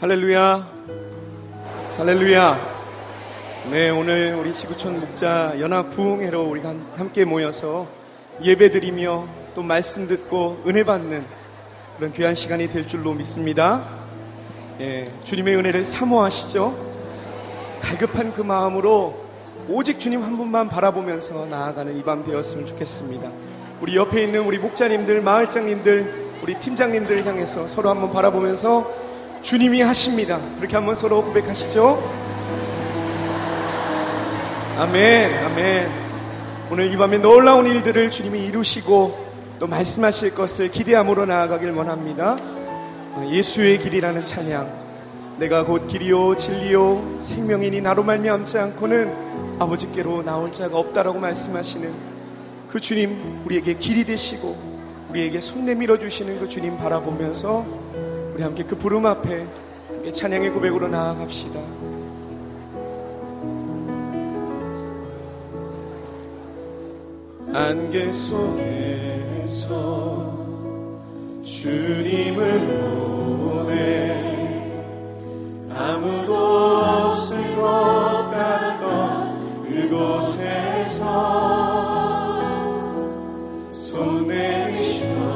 할렐루야. 할렐루야. 네, 오늘 우리 지구촌 목자 연합 부흥회로 우리가 함께 모여서 예배 드리며 또 말씀 듣고 은혜 받는 그런 귀한 시간이 될 줄로 믿습니다. 예, 주님의 은혜를 사모하시죠? 갈급한 그 마음으로 오직 주님 한 분만 바라보면서 나아가는 이 밤 되었으면 좋겠습니다. 우리 옆에 있는 우리 목자님들, 마을장님들, 우리 팀장님들을 향해서 서로 한번 바라보면서 주님이 하십니다. 그렇게 한번 서로 고백하시죠. 아멘, 아멘. 오늘 이 밤에 놀라운 일들을 주님이 이루시고 또 말씀하실 것을 기대함으로 나아가길 원합니다. 예수의 길이라는 찬양. 내가 곧 길이요 진리요 생명이니 나로 말미암지 않고는 아버지께로 나올 자가 없다라고 말씀하시는 그 주님 우리에게 길이 되시고 우리에게 손 내밀어 주시는 그 주님 바라보면서 우리 함께 그 부름 앞에 찬양의 고백으로 나아갑시다. 안개 속에서 주님을 보내 아무도 없을 것 같던 그곳에서 손 내미셔서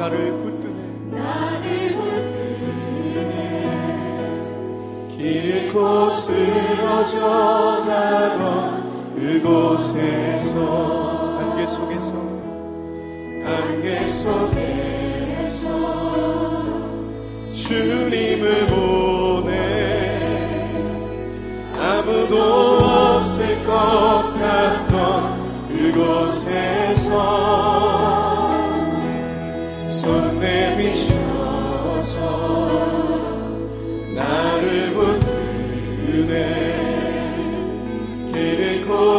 나를 잃고 쓰러져 가던 그곳에서 안개 속에서. 안개 속에서 주님을 보내 아무도 없을 것 같던 그곳에서 손 내미셔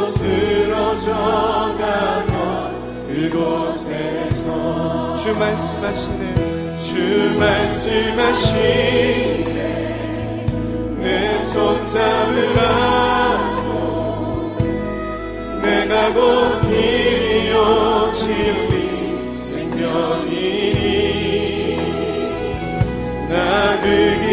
쓰러져 가던 그곳에서 주 말씀하시네. 주 말씀하시네. 내 손 잡으라고 내가 곧 길이요 진리 생명이니 나 그길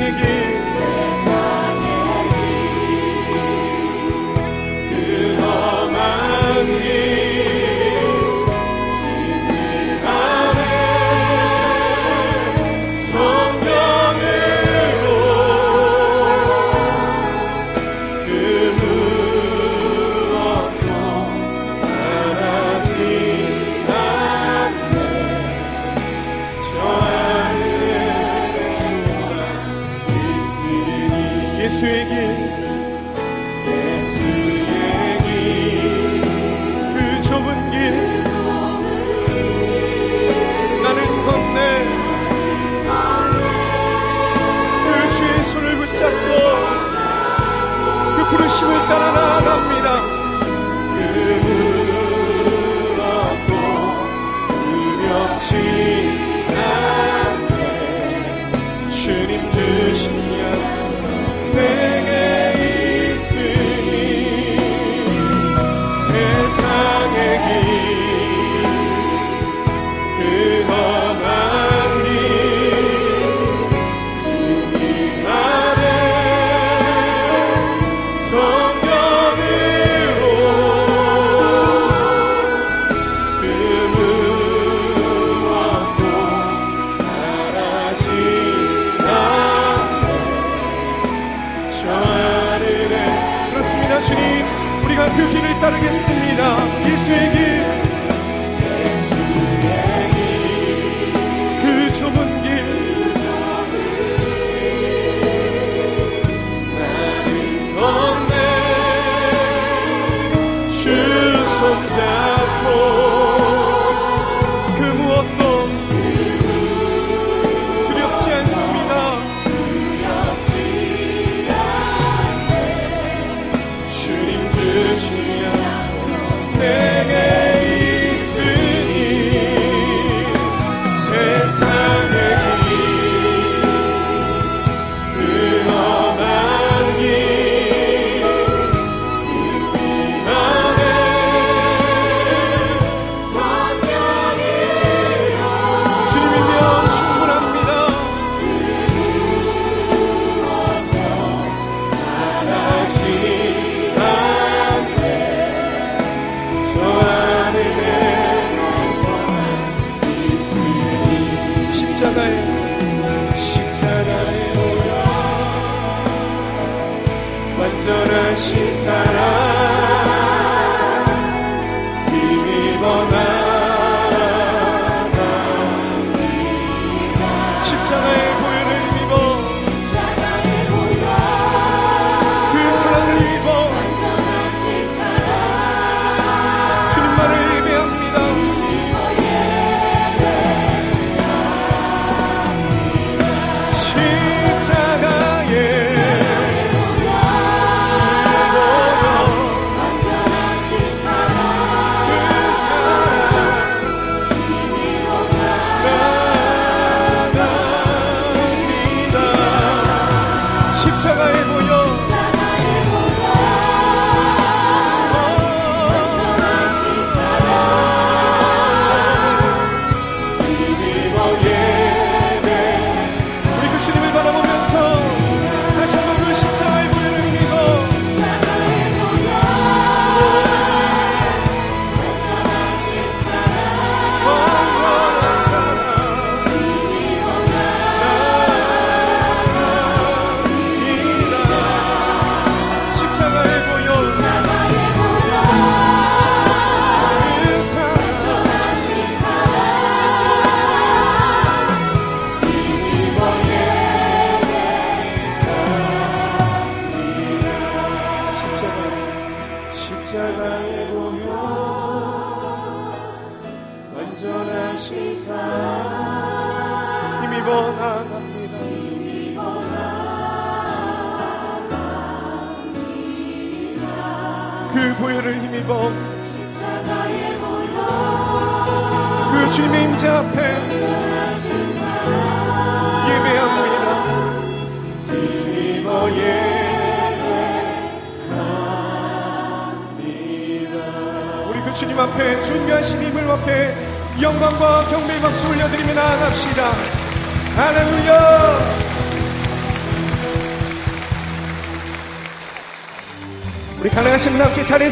세상의 길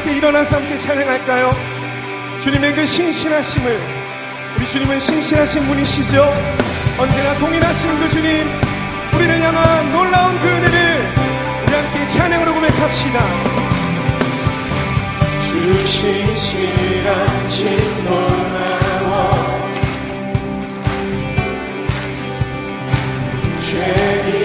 같이 일어나서 함께 찬양할까요? 주님의 그 신신하심을 우리 주님은 신신하신 분이시죠? 언제나 동일하신 그 주님 우리를 향한 놀라운 그 은혜를 우리 함께 찬양으로 고백합시다 주 신신하신 놀라워 죄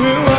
You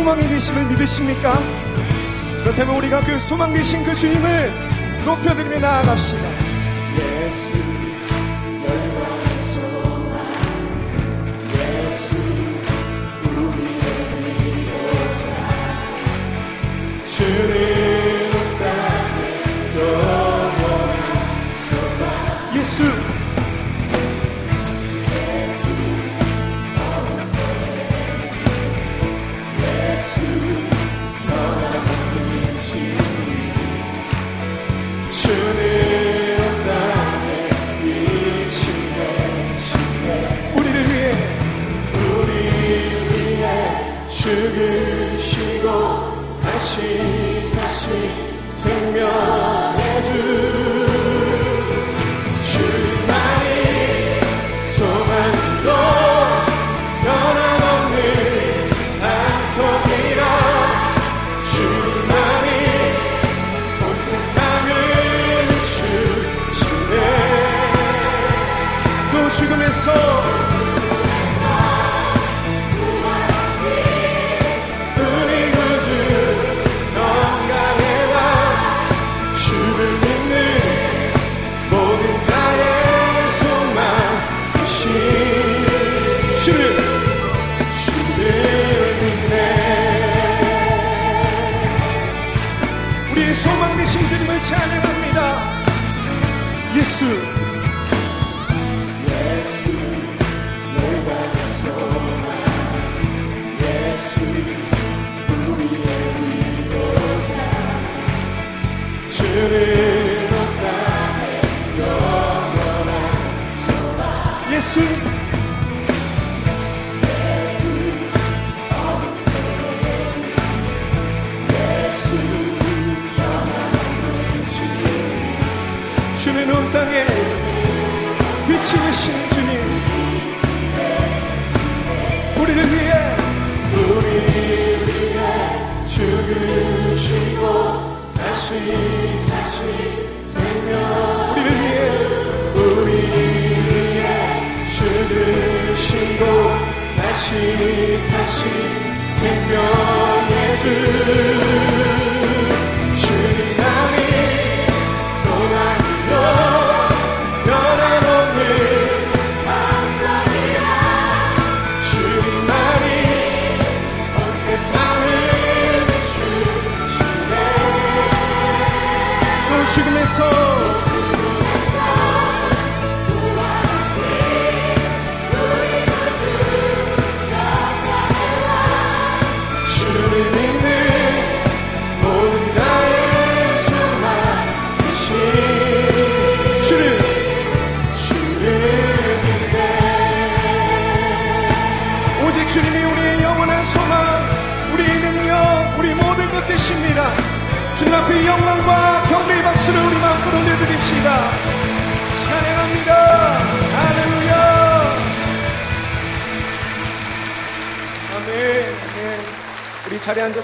소망이 되심을 믿으십니까? 그렇다면 우리가 그 소망 되신 그 주님을 높여드리며 나아갑시다.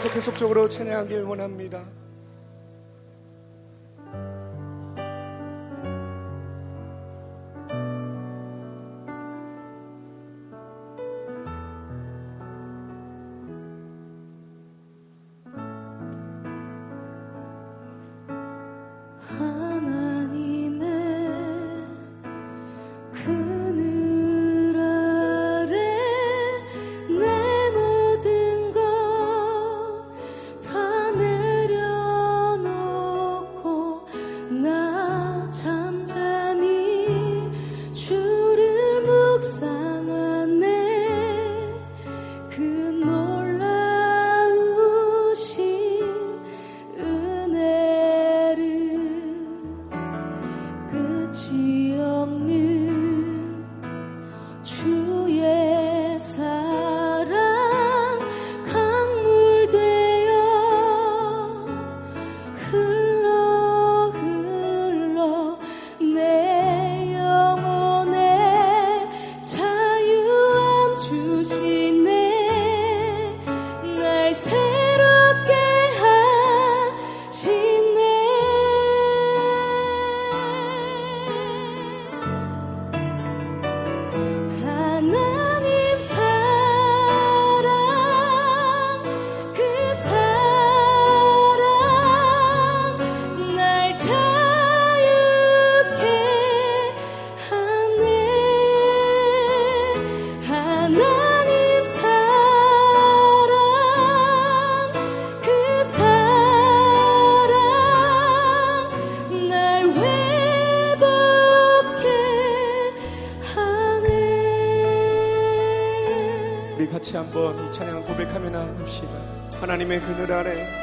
계속적으로 찬양하길 원합니다. 같이 한번 이 찬양 고백하며 나갑시다. 하나님의 그늘 아래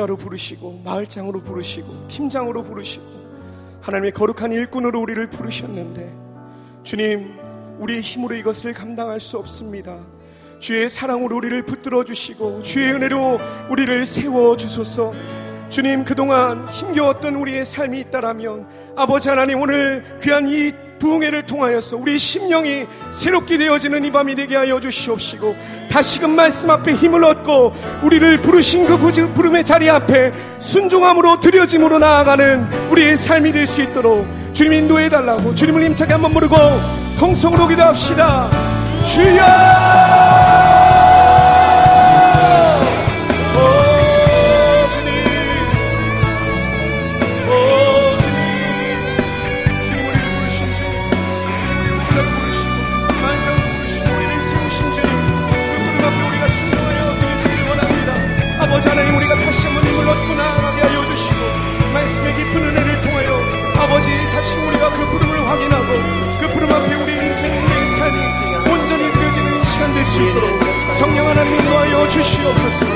목자로 부르시고 마을장으로 부르시고 팀장으로 부르시고 하나님의 거룩한 일꾼으로 우리를 부르셨는데 주님, 우리의 힘으로 이것을 감당할 수 없습니다. 주의 사랑으로 우리를 붙들어 주시고 주의 은혜로 우리를 세워 주소서. 주님 그동안 힘겨웠던 우리의 삶이 있다라면 아버지 하나님 오늘 귀한 이 부흥회를 통하여서 우리 심령이 새롭게 되어지는 이 밤이 되게 하여 주시옵시고 다시금 말씀 앞에 힘을 얻고 우리를 부르신 그 부름의 자리 앞에 순종함으로 드려짐으로 나아가는 우리의 삶이 될 수 있도록 주님 인도해 달라고 주님을 힘차게 한번 부르고 통성으로 기도합시다. 주여 다시 우리가 그 부름을 확인하고 그 부름 앞에 우리 인생 우리의 삶이 온전히 드려지는 시간 될 수 있도록 성령 하나님 인도하여 주시옵소서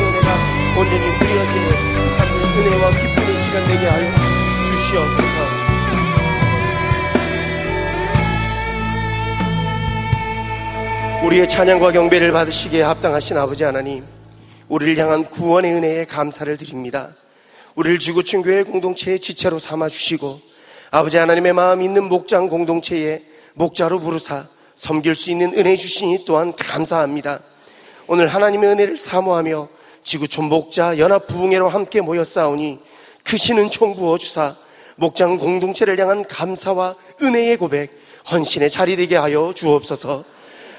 은혜가 온전히 드려지는 참 은혜와 기쁨의 시간 되게 하여 주시옵소서. 우리의 찬양과 경배를 받으시기에 합당하신 아버지 하나님, 우리를 향한 구원의 은혜에 감사를 드립니다. 우리를 지구촌 교회 공동체의 지체로 삼아 주시고 아버지 하나님의 마음 있는 목장 공동체에 목자로 부르사 섬길 수 있는 은혜 주시니 또한 감사합니다. 오늘 하나님의 은혜를 사모하며 지구촌 목자 연합 부흥회로 함께 모였사오니 크시는 총 부어 주사 목장 공동체를 향한 감사와 은혜의 고백 헌신의 자리 되게 하여 주옵소서.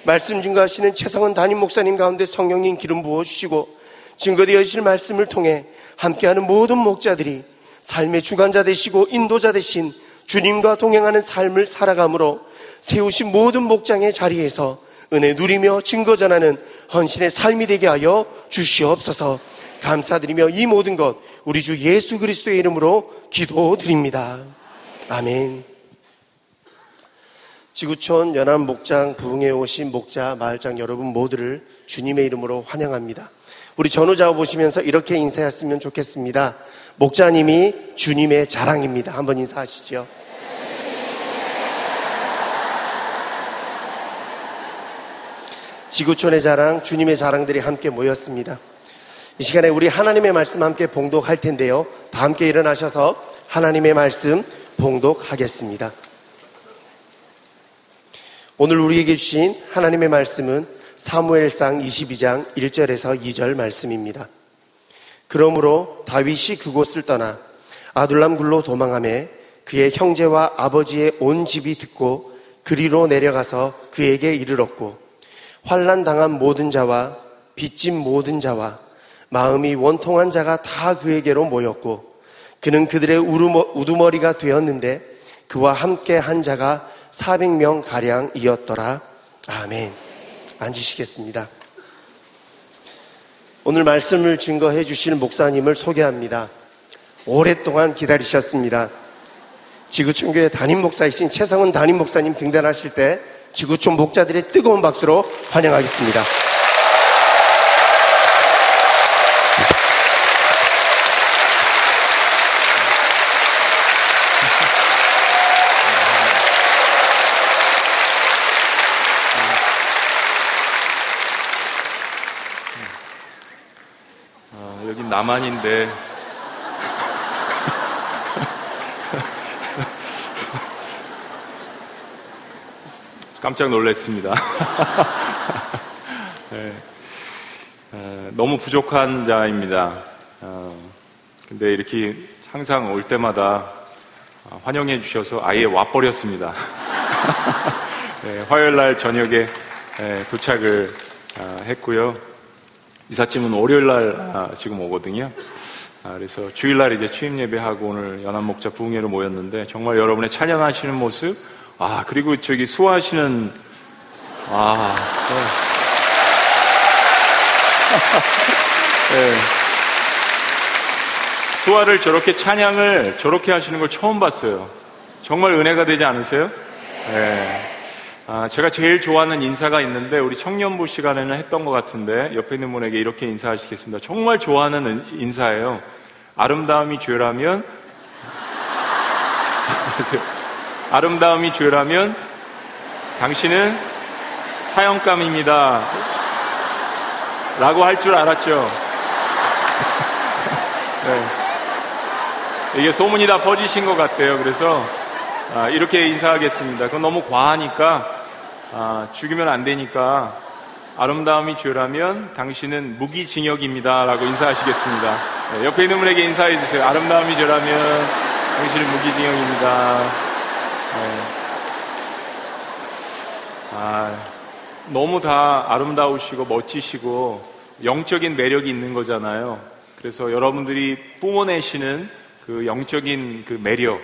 말씀 증거하시는 최성원 담임 목사님 가운데 성령님 기름 부어 주시고 증거되어질 말씀을 통해 함께하는 모든 목자들이 삶의 주관자 되시고 인도자 되신 주님과 동행하는 삶을 살아감으로 세우신 모든 목장의 자리에서 은혜 누리며 증거 전하는 헌신의 삶이 되게 하여 주시옵소서 감사드리며 이 모든 것 우리 주 예수 그리스도의 이름으로 기도드립니다. 아멘. 지구촌 연안 목장 부흥에 오신 목자 마을장 여러분 모두를 주님의 이름으로 환영합니다. 우리 전우자 보시면서 이렇게 인사했으면 좋겠습니다. 목자님이 주님의 자랑입니다. 한번 인사하시죠. 지구촌의 자랑, 주님의 자랑들이 함께 모였습니다. 이 시간에 우리 하나님의 말씀 함께 봉독할 텐데요. 다 함께 일어나셔서 하나님의 말씀 봉독하겠습니다. 오늘 우리에게 주신 하나님의 말씀은 사무엘상 22장 1절에서 2절 말씀입니다. 그러므로 다윗이 그곳을 떠나 아둘람 굴로 도망함에 그의 형제와 아버지의 온 집이 듣고 그리로 내려가서 그에게 이르렀고 환란 당한 모든 자와 빚진 모든 자와 마음이 원통한 자가 다 그에게로 모였고 그는 그들의 우두머리가 되었는데 그와 함께 한 자가 400명 가량이었더라. 아멘. 앉으시겠습니다. 오늘 말씀을 증거해 주실 목사님을 소개합니다. 오랫동안 기다리셨습니다. 지구촌교회 담임 목사이신 최성은 담임 목사님 등단하실 때 지구촌 목자들의 뜨거운 박수로 환영하겠습니다. 남한인데 깜짝 놀랐습니다. 네. 어, 너무 부족한 자입니다. 어, 근데 이렇게 항상 올 때마다 어, 환영해 주셔서 아예 와버렸습니다. 네, 화요일 날 저녁에 네, 도착을 어, 했고요. 이삿짐은 월요일 날 아, 지금 오거든요. 아, 그래서 주일 날 이제 취임 예배하고 오늘 연합 목자 부흥회로 모였는데 정말 여러분의 찬양하시는 모습, 아 그리고 저기 수화하시는 아 네. 네. 수화를 저렇게 찬양을 저렇게 하시는 걸 처음 봤어요. 정말 은혜가 되지 않으세요? 네. 아, 제가 제일 좋아하는 인사가 있는데 우리 청년부 시간에는 했던 것 같은데 옆에 있는 분에게 이렇게 인사하시겠습니다. 정말 좋아하는 인사예요. 아름다움이 죄라면 아름다움이 죄라면 당신은 사형감입니다. 라고 할 줄 알았죠. 네. 이게 소문이 다 퍼지신 것 같아요. 그래서 아, 이렇게 인사하겠습니다. 그건 너무 과하니까 아, 죽이면 안 되니까 아름다움이 죄라면 당신은 무기징역입니다. 라고 인사하시겠습니다. 네, 옆에 있는 분에게 인사해 주세요. 아름다움이 죄라면 당신은 무기징역입니다. 네. 아, 너무 다 아름다우시고 멋지시고 영적인 매력이 있는 거잖아요. 그래서 여러분들이 뿜어내시는 그 영적인 그 매력,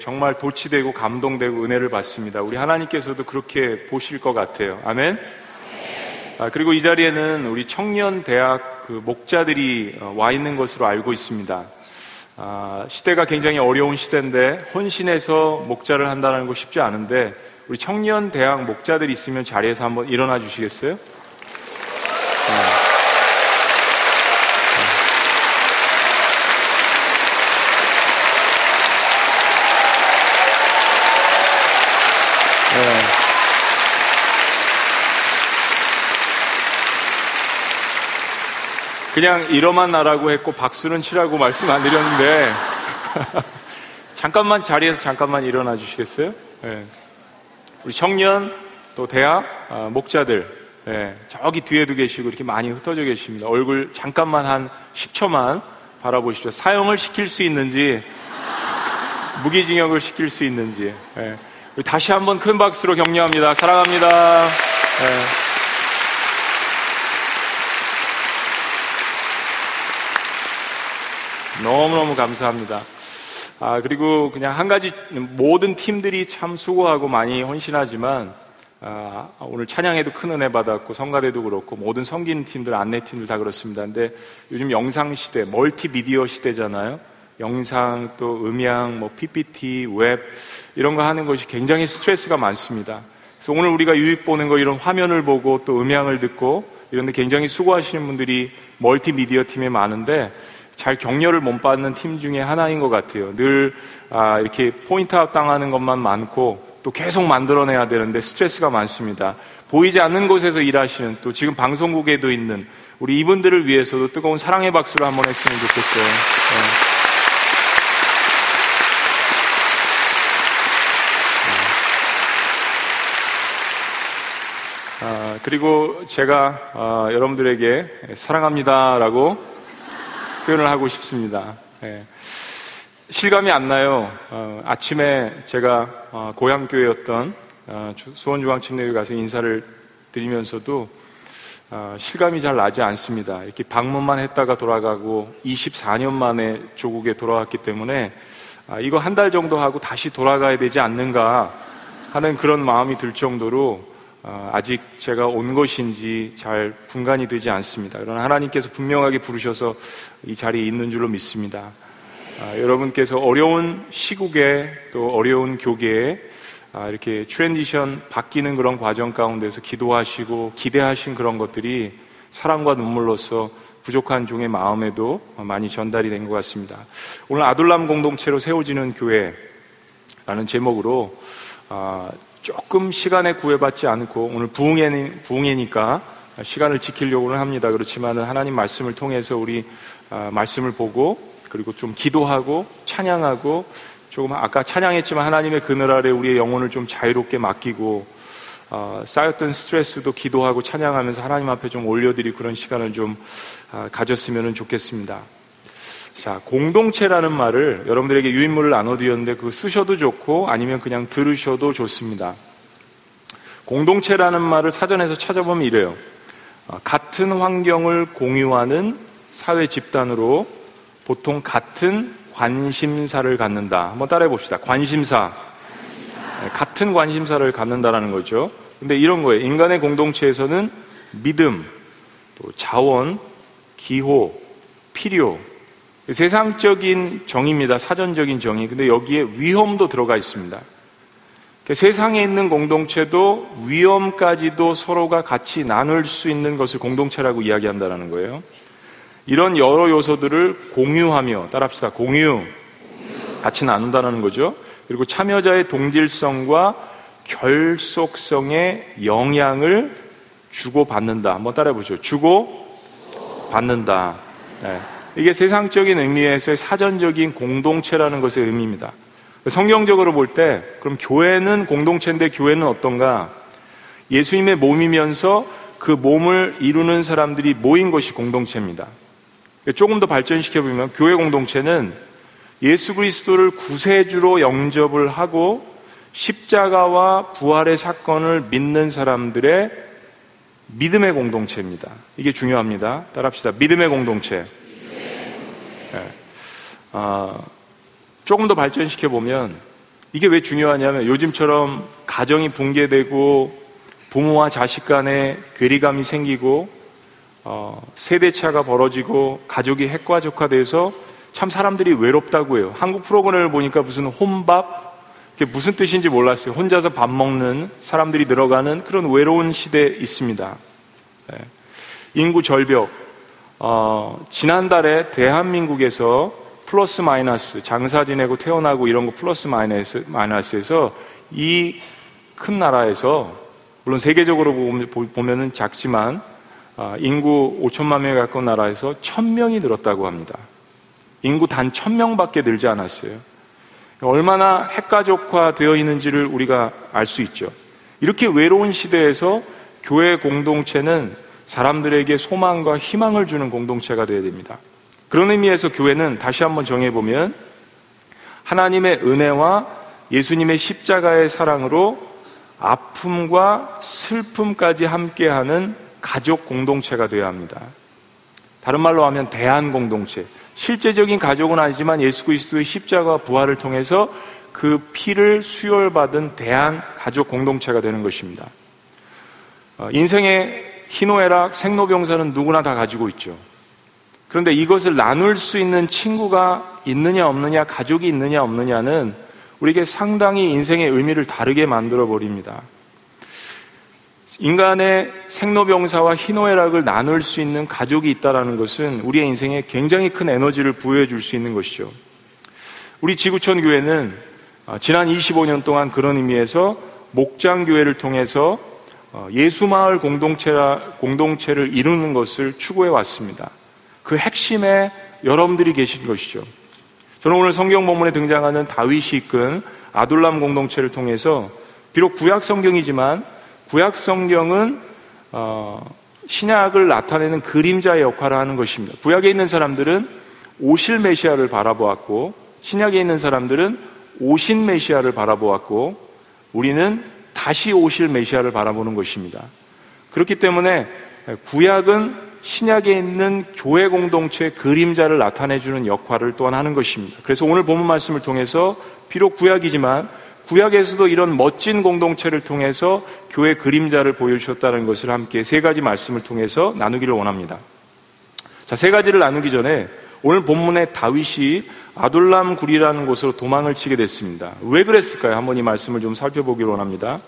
정말 도치되고 감동되고 은혜를 받습니다. 우리 하나님께서도 그렇게 보실 것 같아요. 아멘. 아, 그리고 이 자리에는 우리 청년 대학 그 목자들이 어, 와 있는 것으로 알고 있습니다. 아, 시대가 굉장히 어려운 시대인데 혼신해서 목자를 한다는 거 쉽지 않은데 우리 청년 대학 목자들이 있으면 자리에서 한번 일어나 주시겠어요? 그냥 이러만 나라고 했고 박수는 치라고 말씀 안 드렸는데 잠깐만 자리에서 잠깐만 일어나 주시겠어요? 네. 우리 청년 또 대학 아, 목자들 네. 저기 뒤에도 계시고 이렇게 많이 흩어져 계십니다. 얼굴 잠깐만 한 10초만 바라보시죠. 사용을 시킬 수 있는지 무기징역을 시킬 수 있는지 네. 다시 한번 큰 박수로 격려합니다. 사랑합니다. 너무너무 감사합니다. 아, 그리고 그냥 한 가지 모든 팀들이 참 수고하고 많이 헌신하지만 아, 오늘 찬양에도 큰 은혜 받았고 성가대도 그렇고 모든 섬기는 팀들 안내 팀들 다 그렇습니다. 근데 요즘 영상 시대, 멀티미디어 시대잖아요. 영상 또 음향, 뭐 PPT, 웹 이런 거 하는 것이 굉장히 스트레스가 많습니다. 그래서 오늘 우리가 유익 보는 거 이런 화면을 보고 또 음향을 듣고 이런데 굉장히 수고하시는 분들이 멀티미디어 팀에 많은데 잘 격려를 못 받는 팀 중에 하나인 것 같아요. 늘 아, 이렇게 point out 당하는 것만 많고 또 계속 만들어내야 되는데 스트레스가 많습니다. 보이지 않는 곳에서 일하시는 또 지금 방송국에도 있는 우리 이분들을 위해서도 뜨거운 사랑의 박수를 한번 했으면 좋겠어요. 네. 아, 그리고 제가 어, 여러분들에게 사랑합니다라고 표현을 하고 싶습니다. 네. 실감이 안 나요. 어, 아침에 제가 어, 고향 교회였던 어, 수원중앙침례교회 가서 인사를 드리면서도 어, 실감이 잘 나지 않습니다. 이렇게 방문만 했다가 돌아가고 24년 만에 조국에 돌아왔기 때문에 아, 이거 한 달 정도 하고 다시 돌아가야 되지 않는가 하는 그런 마음이 들 정도로 어, 아직 제가 온 것인지 잘 분간이 되지 않습니다. 그러나 하나님께서 분명하게 부르셔서 이 자리에 있는 줄로 믿습니다. 아, 여러분께서 어려운 시국에 또 어려운 교계에 아, 이렇게 transition 바뀌는 그런 과정 가운데서 기도하시고 기대하신 그런 것들이 사랑과 눈물로서 부족한 종의 마음에도 많이 전달이 된 것 같습니다. 오늘 아둘람 공동체로 세워지는 교회라는 제목으로 아, 조금 시간에 구애받지 않고 오늘 부흥회, 부흥회니까 시간을 지키려고는 합니다. 그렇지만 하나님 말씀을 통해서 우리 말씀을 보고 그리고 좀 기도하고 찬양하고 조금 아까 찬양했지만 하나님의 그늘 아래 우리의 영혼을 좀 자유롭게 맡기고 어, 쌓였던 스트레스도 기도하고 찬양하면서 하나님 앞에 좀 올려드리고 그런 시간을 좀 어, 가졌으면 좋겠습니다. 자, 공동체라는 말을 여러분들에게 유인물을 나눠드렸는데 그거 쓰셔도 좋고 아니면 그냥 들으셔도 좋습니다. 공동체라는 말을 사전에서 찾아보면 이래요. 어, 같은 환경을 공유하는 사회 집단으로 보통 같은 관심사를 갖는다. 한번 따라해 봅시다. 관심사. 네, 같은 관심사를 갖는다라는 거죠. 근데 이런 거예요. 인간의 공동체에서는 믿음, 또 자원, 기호, 필요. 세상적인 정의입니다. 사전적인 정의. 근데 여기에 위험도 들어가 있습니다. 그러니까 세상에 있는 공동체도 위험까지도 서로가 같이 나눌 수 있는 것을 공동체라고 이야기한다는 거예요. 이런 여러 요소들을 공유하며 따라합시다. 공유. 같이 나눈다는 거죠. 그리고 참여자의 동질성과 결속성의 영향을 주고받는다. 한번 따라해보죠. 주고 받는다. 네. 이게 세상적인 의미에서의 사전적인 공동체라는 것의 의미입니다. 성경적으로 볼 때, 그럼 교회는 공동체인데 교회는 어떤가? 예수님의 몸이면서 그 몸을 이루는 사람들이 모인 것이 공동체입니다. 조금 더 발전시켜 보면 교회 공동체는 예수 그리스도를 구세주로 영접을 하고 십자가와 부활의 사건을 믿는 사람들의 믿음의 공동체입니다. 이게 중요합니다. 따라합시다. 믿음의 공동체. 네. 아, 조금 더 발전시켜 보면 이게 왜 중요하냐면 요즘처럼 가정이 붕괴되고 부모와 자식 간에 괴리감이 생기고 어, 세대차가 벌어지고 가족이 핵과적화돼서 참 사람들이 외롭다고 해요. 한국 프로그램을 보니까 무슨 혼밥, 그게 무슨 뜻인지 몰랐어요. 혼자서 밥 먹는 사람들이 들어가는 그런 외로운 시대에 있습니다. 네. 인구 절벽. 어, 지난달에 대한민국에서 플러스 마이너스, 장사 지내고 태어나고 이런 거 플러스 마이너스, 마이너스에서 이 큰 나라에서, 물론 세계적으로 보면은 작지만 아, 인구 5천만 명에 가까운 나라에서 1000명이 늘었다고 합니다. 인구 단 1000명밖에 늘지 않았어요. 얼마나 핵가족화 되어 있는지를 우리가 알 수 있죠. 이렇게 외로운 시대에서 교회 공동체는 사람들에게 소망과 희망을 주는 공동체가 되어야 됩니다. 그런 의미에서 교회는 다시 한번 정해보면 하나님의 은혜와 예수님의 십자가의 사랑으로 아픔과 슬픔까지 함께하는 가족 공동체가 되어야 합니다. 다른 말로 하면 대한 공동체. 실제적인 가족은 아니지만 예수 그리스도의 십자가 부활을 통해서 그 피를 수혈받은 대한 가족 공동체가 되는 것입니다. 어, 인생의 희노애락, 생로병사는 누구나 다 가지고 있죠. 그런데 이것을 나눌 수 있는 친구가 있느냐 없느냐, 가족이 있느냐 없느냐는 우리에게 상당히 인생의 의미를 다르게 만들어 버립니다. 인간의 생로병사와 희노애락을 나눌 수 있는 가족이 있다는 것은 우리의 인생에 굉장히 큰 에너지를 부여해 줄 수 있는 것이죠. 우리 지구촌 교회는 어, 지난 25년 동안 그런 의미에서 목장 교회를 통해서 어, 예수마을 공동체를 이루는 것을 추구해 왔습니다. 그 핵심에 여러분들이 계신 것이죠. 저는 오늘 성경 본문에 등장하는 다윗이 이끈 아둘람 공동체를 통해서 비록 구약 성경이지만 구약 성경은 어, 신약을 나타내는 그림자의 역할을 하는 것입니다. 구약에 있는 사람들은 오실 메시아를 바라보았고 신약에 있는 사람들은 오신 메시아를 바라보았고 우리는 다시 오실 메시아를 바라보는 것입니다. 그렇기 때문에 구약은 신약에 있는 교회 공동체의 그림자를 나타내주는 역할을 또한 하는 것입니다. 그래서 오늘 본문 말씀을 통해서 비록 구약이지만 구약에서도 이런 멋진 공동체를 통해서 교회 그림자를 보여주셨다는 것을 함께 세 가지 말씀을 통해서 나누기를 원합니다. 자, 세 가지를 나누기 전에 오늘 본문의 다윗이 아둘람 굴이라는 곳으로 도망을 치게 됐습니다. 왜 그랬을까요? 한번 이 말씀을 좀 살펴보기를 원합니다.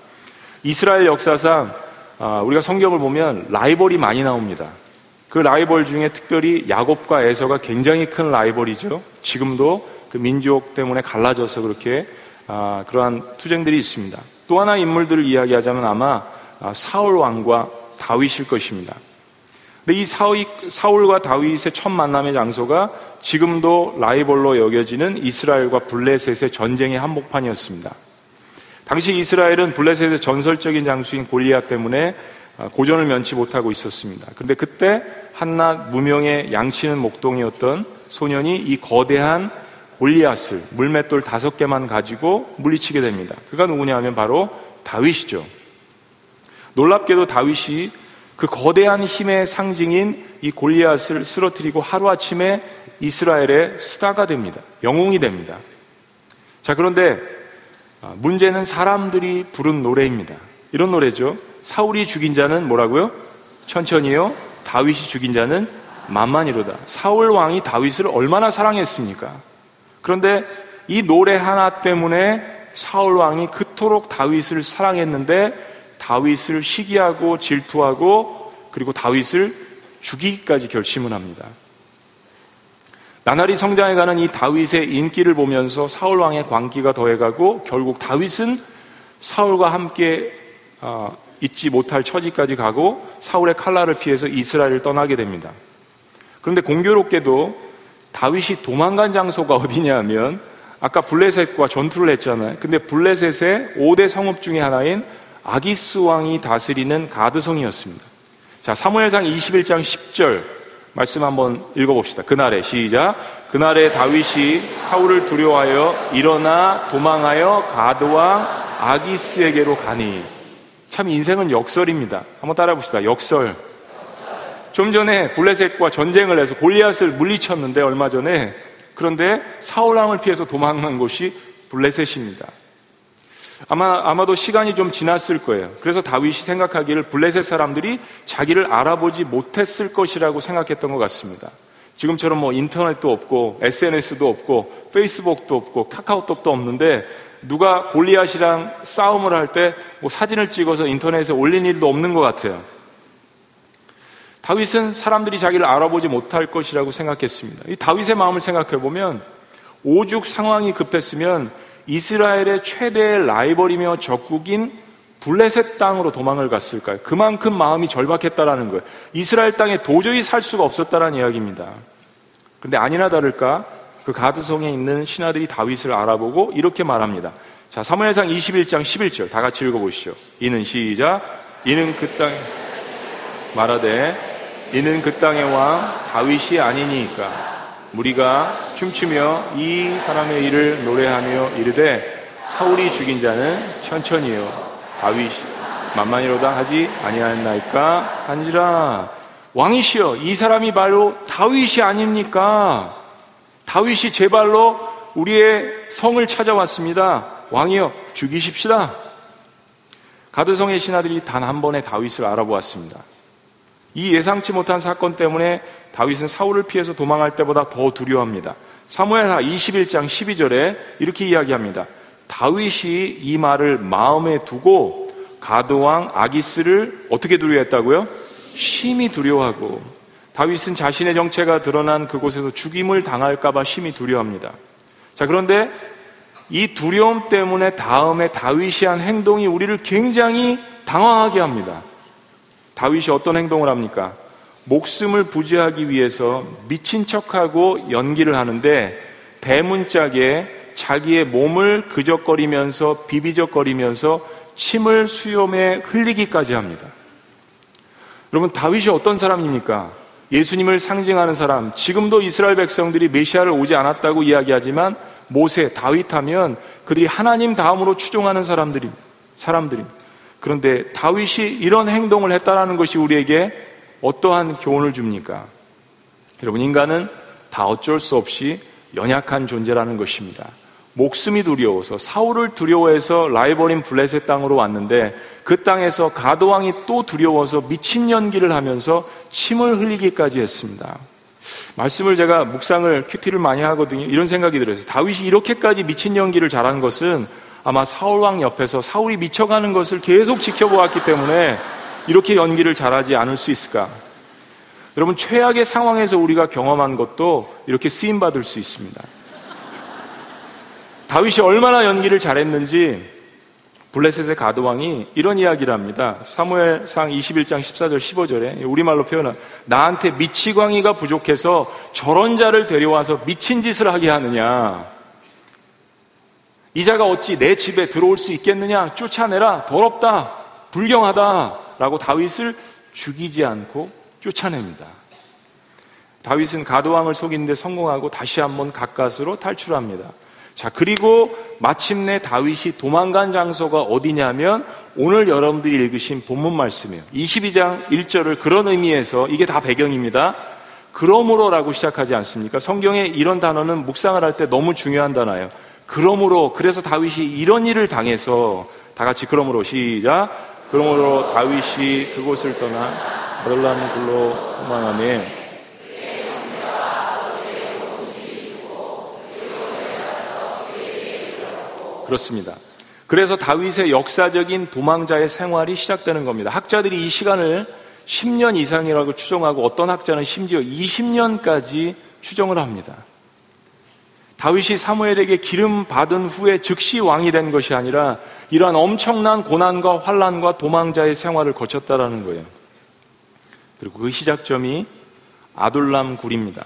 이스라엘 역사상 아, 우리가 성경을 보면 라이벌이 많이 나옵니다. 그 라이벌 중에 특별히 야곱과 에서가 굉장히 큰 라이벌이죠. 지금도 그 민족 때문에 갈라져서 그렇게 아, 그러한 투쟁들이 있습니다. 또 하나 인물들을 이야기하자면 아마 아, 사울 왕과 다윗일 것입니다. 근데 이 사울, 사울과 다윗의 첫 만남의 장소가 지금도 라이벌로 여겨지는 이스라엘과 블레셋의 전쟁의 한복판이었습니다. 당시 이스라엘은 블레셋의 전설적인 장수인 골리앗 때문에 아, 고전을 면치 못하고 있었습니다. 그런데 그때 한낱 무명의 양치는 목동이었던 소년이 이 거대한 골리앗을 물맷돌 다섯 개만 가지고 물리치게 됩니다. 그가 누구냐 하면 바로 다윗이죠. 놀랍게도 다윗이 그 거대한 힘의 상징인 이 골리앗을 쓰러뜨리고 하루아침에 이스라엘의 스타가 됩니다. 영웅이 됩니다. 자, 그런데 아, 문제는 사람들이 부른 노래입니다. 이런 노래죠. 사울이 죽인 자는 뭐라고요? 천천히요. 다윗이 죽인 자는 만만이로다. 사울 왕이 다윗을 얼마나 사랑했습니까? 그런데 이 노래 하나 때문에 사울 왕이 그토록 다윗을 사랑했는데 다윗을 시기하고 질투하고 그리고 다윗을 죽이기까지 결심을 합니다. 나날이 성장해가는 이 다윗의 인기를 보면서 사울 왕의 광기가 더해가고 결국 다윗은 사울과 함께 어, 잊지 못할 처지까지 가고 사울의 칼날을 피해서 이스라엘을 떠나게 됩니다. 그런데 공교롭게도 다윗이 도망간 장소가 어디냐 하면 아까 블레셋과 전투를 했잖아요. 근데 블레셋의 5대 성읍 중에 하나인 아기스 왕이 다스리는 가드성이었습니다. 자, 사무엘상 21장 10절 말씀 한번 읽어봅시다. 그날에 시작. 그날에 다윗이 사울을 두려워하여 일어나 도망하여 가드왕 아기스에게로 가니 참 인생은 역설입니다. 한번 따라 봅시다. 역설. 좀 전에 블레셋과 전쟁을 해서 골리앗을 물리쳤는데 얼마 전에 그런데 사울왕을 피해서 도망간 곳이 블레셋입니다. 아마 아마도 시간이 좀 지났을 거예요. 그래서 다윗이 생각하기를 블레셋 사람들이 자기를 알아보지 못했을 것이라고 생각했던 것 같습니다. 지금처럼 뭐 인터넷도 없고 SNS도 없고 페이스북도 없고 카카오톡도 없는데 누가 골리앗이랑 싸움을 할 때 뭐 사진을 찍어서 인터넷에 올린 일도 없는 것 같아요. 다윗은 사람들이 자기를 알아보지 못할 것이라고 생각했습니다. 이 다윗의 마음을 생각해 보면 오죽 상황이 급했으면 이스라엘의 최대의 라이벌이며 적국인 블레셋 땅으로 도망을 갔을까요? 그만큼 마음이 절박했다라는 거예요. 이스라엘 땅에 도저히 살 수가 없었다라는 이야기입니다. 그런데 아니나 다를까 그 가드성에 있는 신하들이 다윗을 알아보고 이렇게 말합니다. 자, 사무엘상 21장 11절 다 같이 읽어보시죠. 이는 시작. 이는 그 땅, 말하되, 이는 그 땅의 왕 다윗이 아니니까. 무리가 춤추며 이 사람의 일을 노래하며 이르되 사울이 죽인 자는 천천히요. 다윗이 만만이로다 하지 아니하였나이까 한지라 왕이시여 이 사람이 바로 다윗이 아닙니까? 다윗이 제 발로 우리의 성을 찾아왔습니다. 왕이여 죽이십시다. 가드성의 신하들이 단 한 번의 다윗을 알아보았습니다. 이 예상치 못한 사건 때문에 다윗은 사울을 피해서 도망할 때보다 더 두려워합니다. 사무엘하 21장 12절에 이렇게 이야기합니다. 다윗이 이 말을 마음에 두고 가드왕 아기스를 어떻게 두려워했다고요? 심히 두려워하고 다윗은 자신의 정체가 드러난 그곳에서 죽임을 당할까봐 심히 두려워합니다. 자, 그런데 이 두려움 때문에 다음에 다윗이 한 행동이 우리를 굉장히 당황하게 합니다. 다윗이 어떤 행동을 합니까? 목숨을 부지하기 위해서 미친 척하고 연기를 하는데 대문짝에 자기의 몸을 그적거리면서 비비적거리면서 침을 수염에 흘리기까지 합니다. 여러분 다윗이 어떤 사람입니까? 예수님을 상징하는 사람. 지금도 이스라엘 백성들이 메시아를 오지 않았다고 이야기하지만 모세, 다윗 하면 그들이 하나님 다음으로 추종하는 사람들이 사람들이 그런데 다윗이 이런 행동을 했다라는 것이 우리에게 어떠한 교훈을 줍니까? 여러분 인간은 다 어쩔 수 없이 연약한 존재라는 것입니다. 목숨이 두려워서 사울을 두려워해서 라이벌인 블레셋 땅으로 왔는데 그 땅에서 가도왕이 또 두려워서 미친 연기를 하면서 침을 흘리기까지 했습니다. 말씀을 제가 묵상을 큐티를 많이 하거든요. 이런 생각이 들어요. 다윗이 이렇게까지 미친 연기를 잘한 것은 아마 사울 왕 옆에서 사울이 미쳐가는 것을 계속 지켜보았기 때문에 이렇게 연기를 잘하지 않을 수 있을까? 여러분 최악의 상황에서 우리가 경험한 것도 이렇게 쓰임 받을 수 있습니다. 다윗이 얼마나 연기를 잘했는지 블레셋의 가드왕이 이런 이야기를 합니다. 사무엘상 21장 14절 15절에 우리말로 표현한 나한테 미치광이가 부족해서 저런 자를 데려와서 미친 짓을 하게 하느냐. 이 자가 어찌 내 집에 들어올 수 있겠느냐. 쫓아내라. 더럽다. 불경하다. 라고 다윗을 죽이지 않고 쫓아냅니다. 다윗은 가드왕을 속이는데 성공하고 다시 한번 가까스로 탈출합니다. 자, 그리고 마침내 다윗이 도망간 장소가 어디냐면 오늘 여러분들이 읽으신 본문 말씀이에요. 22장 1절을 그런 의미에서 이게 다 배경입니다. 그러므로라고 시작하지 않습니까? 성경에 이런 단어는 묵상을 할 때 너무 중요한 단어예요. 그러므로 그래서 다윗이 이런 일을 당해서 다 같이 그러므로 시작. 그러므로 다윗이 그곳을 떠나 아들람 굴로 도망하며 그렇습니다. 그래서 다윗의 역사적인 도망자의 생활이 시작되는 겁니다. 학자들이 이 시간을 10년 이상이라고 추정하고 어떤 학자는 심지어 20년까지 추정을 합니다. 다윗이 사무엘에게 기름 받은 후에 즉시 왕이 된 것이 아니라 이러한 엄청난 고난과 환란과 도망자의 생활을 거쳤다라는 거예요. 그리고 그 시작점이 아둘람 굴입니다.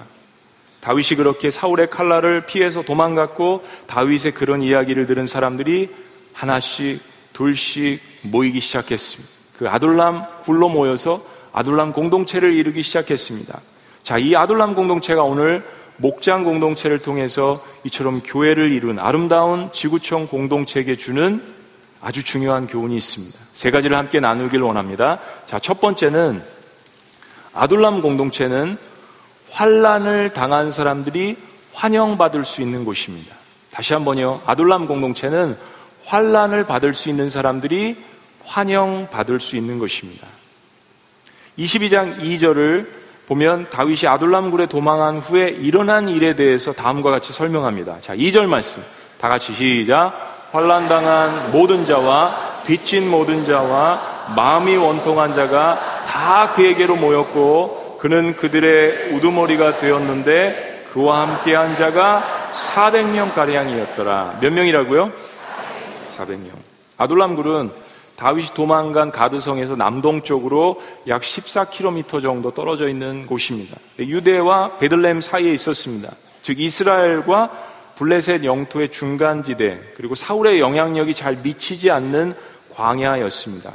다윗이 그렇게 사울의 칼날을 피해서 도망갔고 다윗의 그런 이야기를 들은 사람들이 하나씩 둘씩 모이기 시작했습니다. 그 아둘람 굴로 모여서 아둘람 공동체를 이루기 시작했습니다. 자, 이 아둘람 공동체가 오늘 목장 공동체를 통해서 이처럼 교회를 이룬 아름다운 지구촌 공동체에게 주는 아주 중요한 교훈이 있습니다. 세 가지를 함께 나누길 원합니다. 자, 첫 번째는 아둘람 공동체는 환란을 당한 사람들이 환영받을 수 있는 곳입니다. 다시 한번요. 아둘람 공동체는 환란을 받을 수 있는 사람들이 환영받을 수 있는 것입니다. 22장 2절을 보면 다윗이 아둘람 굴에 도망한 후에 일어난 일에 대해서 다음과 같이 설명합니다. 자, 2절 말씀. 다 같이 시작. 환란 당한 모든 자와 빚진 모든 자와 마음이 원통한 자가 다 그에게로 모였고 그는 그들의 우두머리가 되었는데 그와 함께 한 자가 400명 가량이었더라. 몇 명이라고요? 400명. 아둘람굴은 다윗이 도망간 가드성에서 남동쪽으로 약 14km 정도 떨어져 있는 곳입니다. 유대와 베들레헴 사이에 있었습니다. 즉 이스라엘과 블레셋 영토의 중간지대 그리고 사울의 영향력이 잘 미치지 않는 광야였습니다.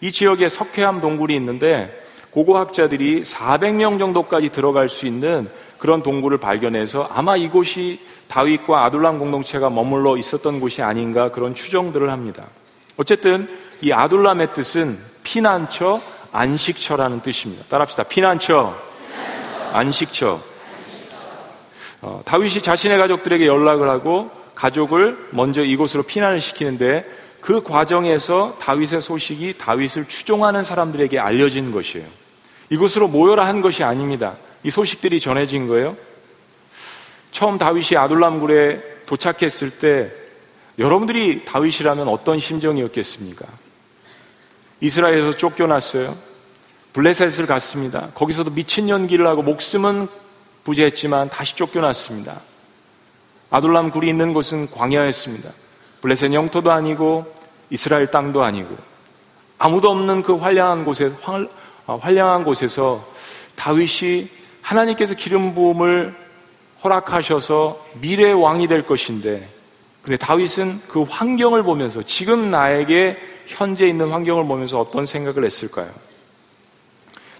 이 지역에 석회암 동굴이 있는데 고고학자들이 400명 정도까지 들어갈 수 있는 그런 동굴을 발견해서 아마 이곳이 다윗과 아둘람 공동체가 머물러 있었던 곳이 아닌가 그런 추정들을 합니다. 어쨌든 이 아둘람의 뜻은 피난처, 안식처라는 뜻입니다. 따라합시다. 피난처, 안식처. 어, 다윗이 자신의 가족들에게 연락을 하고 가족을 먼저 이곳으로 피난을 시키는데 그 과정에서 다윗의 소식이 다윗을 추종하는 사람들에게 알려진 것이에요. 이곳으로 모여라 한 것이 아닙니다. 이 소식들이 전해진 거예요. 처음 다윗이 아둘람굴에 도착했을 때 여러분들이 다윗이라면 어떤 심정이었겠습니까? 이스라엘에서 쫓겨났어요. 블레셋을 갔습니다. 거기서도 미친 연기를 하고 목숨은 부재했지만 다시 쫓겨났습니다. 아둘람 굴이 있는 곳은 광야였습니다. 블레셋 영토도 아니고 이스라엘 땅도 아니고 아무도 없는 그 환량한 곳에 어, 환량한 곳에서 다윗이 하나님께서 기름 부음을 허락하셔서 미래 왕이 될 것인데 근데 다윗은 그 환경을 보면서 지금 나에게 현재 있는 환경을 보면서 어떤 생각을 했을까요?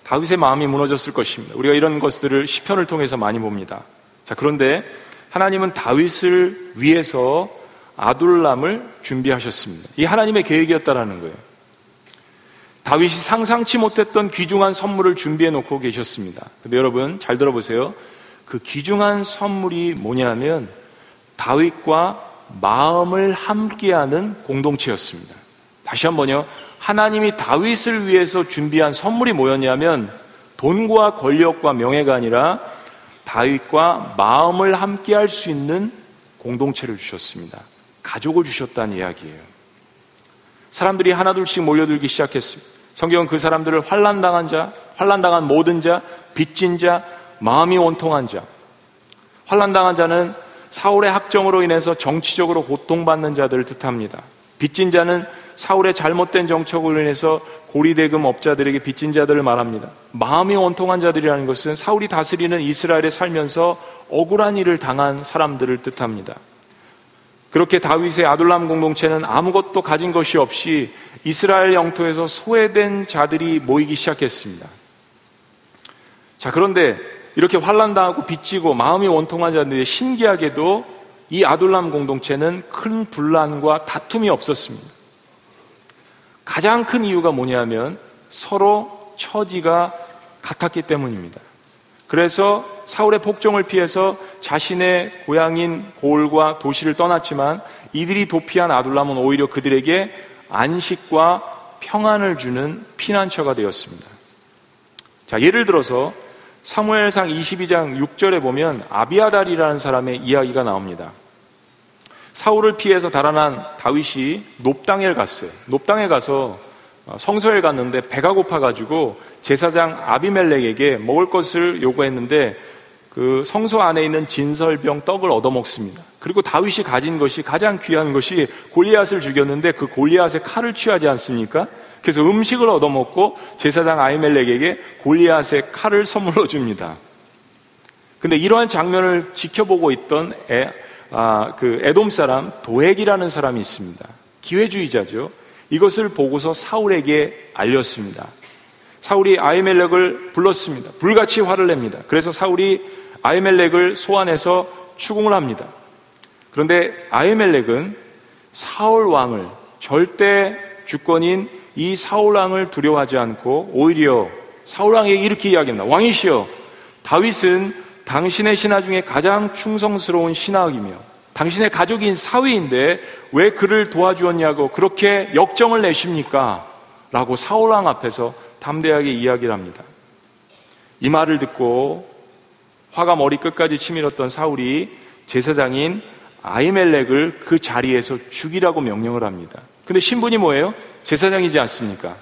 다윗의 마음이 무너졌을 것입니다. 우리가 이런 것들을 시편을 통해서 많이 봅니다. 자, 그런데 하나님은 다윗을 위해서 아둘람을 준비하셨습니다. 이 하나님의 계획이었다라는 거예요. 다윗이 상상치 못했던 귀중한 선물을 준비해 놓고 계셨습니다. 근데 여러분 잘 들어보세요. 그 귀중한 선물이 뭐냐면 다윗과 마음을 함께하는 공동체였습니다. 다시 한번요. 하나님이 다윗을 위해서 준비한 선물이 뭐였냐면 돈과 권력과 명예가 아니라 다윗과 마음을 함께 할 수 있는 공동체를 주셨습니다. 가족을 주셨다는 이야기예요. 사람들이 하나둘씩 몰려들기 시작했습니다. 성경은 그 사람들을 환란당한 자, 환란당한 모든 자, 빚진 자, 마음이 원통한 자. 환란당한 자는 사울의 학정으로 인해서 정치적으로 고통받는 자들을 뜻합니다. 빚진 자는 사울의 잘못된 정책으로 인해서 고리대금 업자들에게 빚진 자들을 말합니다. 마음이 원통한 자들이라는 것은 사울이 다스리는 이스라엘에 살면서 억울한 일을 당한 사람들을 뜻합니다. 그렇게 다윗의 아둘람 공동체는 아무것도 가진 것이 없이 이스라엘 영토에서 소외된 자들이 모이기 시작했습니다. 자, 그런데 이렇게 환란당하고 빚지고 마음이 원통한 자들이 신기하게도 이 아둘람 공동체는 큰 분란과 다툼이 없었습니다. 가장 큰 이유가 뭐냐면 서로 처지가 같았기 때문입니다. 그래서 사울의 폭정을 피해서 자신의 고향인 고을과 도시를 떠났지만 이들이 도피한 아둘람은 오히려 그들에게 안식과 평안을 주는 피난처가 되었습니다. 자, 예를 들어서 사무엘상 22장 6절에 보면 아비아달이라는 사람의 이야기가 나옵니다. 사울을 피해서 달아난 다윗이 높당에 갔어요. 높당에 가서 어, 성소에 갔는데 배가 고파가지고 제사장 아비멜렉에게 먹을 것을 요구했는데 그 성소 안에 있는 진설병 떡을 얻어먹습니다. 그리고 다윗이 가진 것이 가장 귀한 것이 골리앗을 죽였는데 그 골리앗의 칼을 취하지 않습니까? 그래서 음식을 얻어먹고 제사장 아이멜렉에게 골리앗의 칼을 선물로 줍니다. 근데 이러한 장면을 지켜보고 있던 애, 아, 그 에돔 사람 도액이라는 사람이 있습니다. 기회주의자죠. 이것을 보고서 사울에게 알렸습니다. 사울이 아이멜렉을 불렀습니다. 불같이 화를 냅니다. 그래서 사울이 아이멜렉을 소환해서 추궁을 합니다. 그런데 아이멜렉은 사울 왕을 절대 주권인 이 사울 왕을 두려워하지 않고 오히려 사울 왕에게 이렇게 이야기합니다. 왕이시여, 다윗은 당신의 신하 중에 가장 충성스러운 신하이며 당신의 가족인 사위인데 왜 그를 도와주었냐고 그렇게 역정을 내십니까? 라고 사울 왕 앞에서 담대하게 이야기를 합니다. 이 말을 듣고 화가 머리 끝까지 치밀었던 사울이 제사장인 아이멜렉을 그 자리에서 죽이라고 명령을 합니다. 근데 신분이 뭐예요? 제사장이지 않습니까?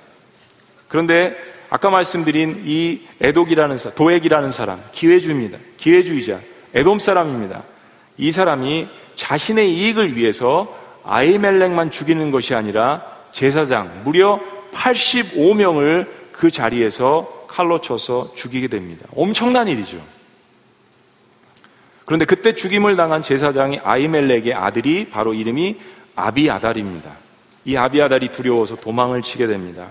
그런데 아까 말씀드린 이 에독이라는 사람, 도액이라는 사람, 기회주입니다. 기회주의자, 에돔 사람입니다. 이 사람이 자신의 이익을 위해서 아이멜렉만 죽이는 것이 아니라 제사장 무려 85명을 그 자리에서 칼로 쳐서 죽이게 됩니다. 엄청난 일이죠. 그런데 그때 죽임을 당한 제사장이 아이멜렉의 아들이 바로 이름이 아비아달입니다. 이 아비아달이 두려워서 도망을 치게 됩니다.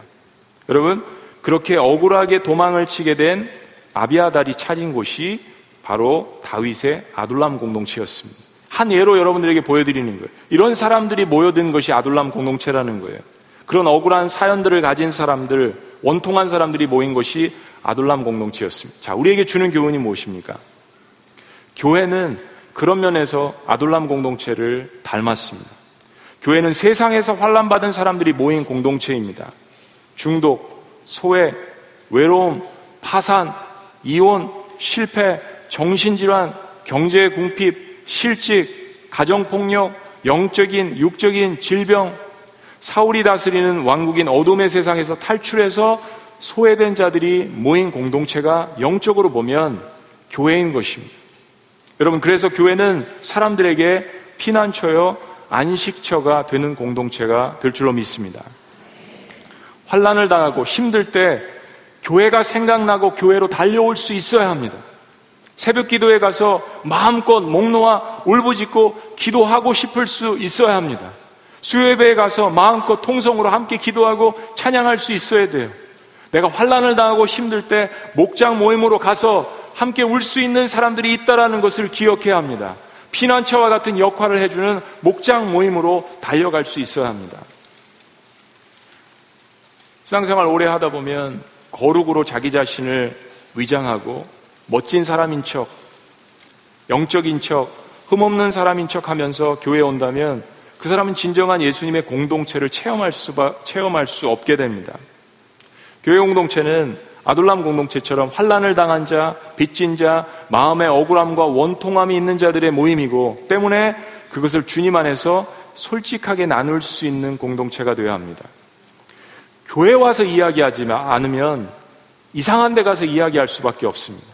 여러분, 그렇게 억울하게 도망을 치게 된 아비아달이 찾은 곳이 바로 다윗의 아둘람 공동체였습니다. 한 예로 여러분들에게 보여드리는 거예요. 이런 사람들이 모여든 것이 아둘람 공동체라는 거예요. 그런 억울한 사연들을 가진 사람들, 원통한 사람들이 모인 것이 아둘람 공동체였습니다. 자, 우리에게 주는 교훈이 무엇입니까? 교회는 그런 면에서 아둘람 공동체를 닮았습니다. 교회는 세상에서 환란받은 사람들이 모인 공동체입니다. 중독, 소외, 외로움, 파산, 이혼, 실패, 정신질환, 경제 궁핍, 실직, 가정폭력, 영적인, 육적인 질병, 사울이 다스리는 왕국인 어둠의 세상에서 탈출해서 소외된 자들이 모인 공동체가 영적으로 보면 교회인 것입니다. 여러분, 그래서 교회는 사람들에게 피난처여 안식처가 되는 공동체가 될 줄로 믿습니다. 환란을 당하고 힘들 때 교회가 생각나고 교회로 달려올 수 있어야 합니다. 새벽 기도에 가서 마음껏 목 놓아 울부짖고 기도하고 싶을 수 있어야 합니다. 수요예배에 가서 마음껏 통성으로 함께 기도하고 찬양할 수 있어야 돼요. 내가 환란을 당하고 힘들 때 목장 모임으로 가서 함께 울 수 있는 사람들이 있다라는 것을 기억해야 합니다. 피난처와 같은 역할을 해주는 목장 모임으로 달려갈 수 있어야 합니다. 신앙생활 오래 하다 보면 거룩으로 자기 자신을 위장하고 멋진 사람인 척, 영적인 척, 흠없는 사람인 척 하면서 교회에 온다면 그 사람은 진정한 예수님의 공동체를 체험할 수, 체험할 수 없게 됩니다. 교회 공동체는 아둘람 공동체처럼 환란을 당한 자, 빚진 자, 마음의 억울함과 원통함이 있는 자들의 모임이고 때문에 그것을 주님 안에서 솔직하게 나눌 수 있는 공동체가 되어야 합니다. 교회 와서 이야기하지 않으면 이상한 데 가서 이야기할 수밖에 없습니다.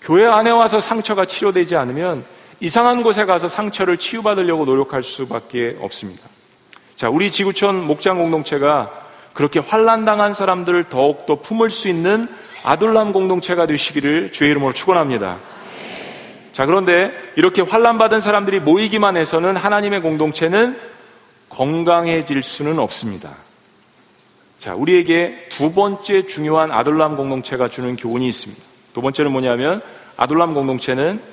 교회 안에 와서 상처가 치료되지 않으면 이상한 곳에 가서 상처를 치유받으려고 노력할 수밖에 없습니다. 자, 우리 지구촌 목장 공동체가 그렇게 환란당한 사람들을 더욱더 품을 수 있는 아둘람 공동체가 되시기를 주의 이름으로 축원합니다. 자, 그런데 이렇게 환란받은 사람들이 모이기만 해서는 하나님의 공동체는 건강해질 수는 없습니다. 자, 우리에게 두 번째 중요한 아둘람 공동체가 주는 교훈이 있습니다. 두 번째는 뭐냐면 아둘람 공동체는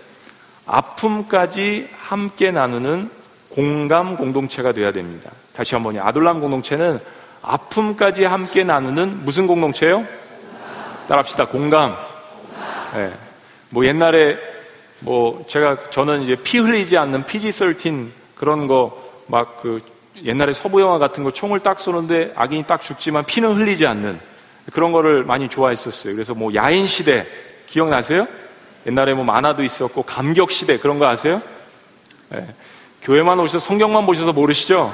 아픔까지 함께 나누는 공감 공동체가 되어야 됩니다. 다시 한 번요. 아둘람 공동체는 아픔까지 함께 나누는 무슨 공동체요? 따라합시다. 공감. 네. 뭐 옛날에 뭐 제가 저는 이제 피 흘리지 않는 PG-13 그런 거 막 그 옛날에 서부 영화 같은 거 총을 딱 쏘는데 악인이 딱 죽지만 피는 흘리지 않는 그런 거를 많이 좋아했었어요. 그래서 뭐 야인 시대 기억나세요? 옛날에 뭐 만화도 있었고 감격 시대 그런 거 아세요? 네. 교회만 오셔서 성경만 보셔서 모르시죠?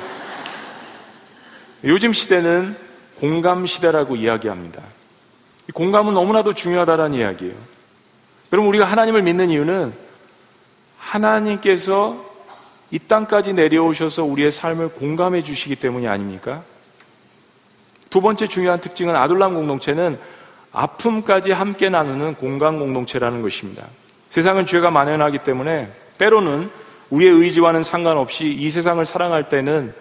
요즘 시대는 공감 시대라고 이야기합니다. 공감은 너무나도 중요하다는 이야기예요. 그럼 우리가 하나님을 믿는 이유는 하나님께서 이 땅까지 내려오셔서 우리의 삶을 공감해 주시기 때문이 아닙니까? 두 번째 중요한 특징은 아둘람 공동체는 아픔까지 함께 나누는 공간 공동체라는 것입니다. 세상은 죄가 만연하기 때문에 때로는 우리의 의지와는 상관없이 이 세상을 사랑할 때는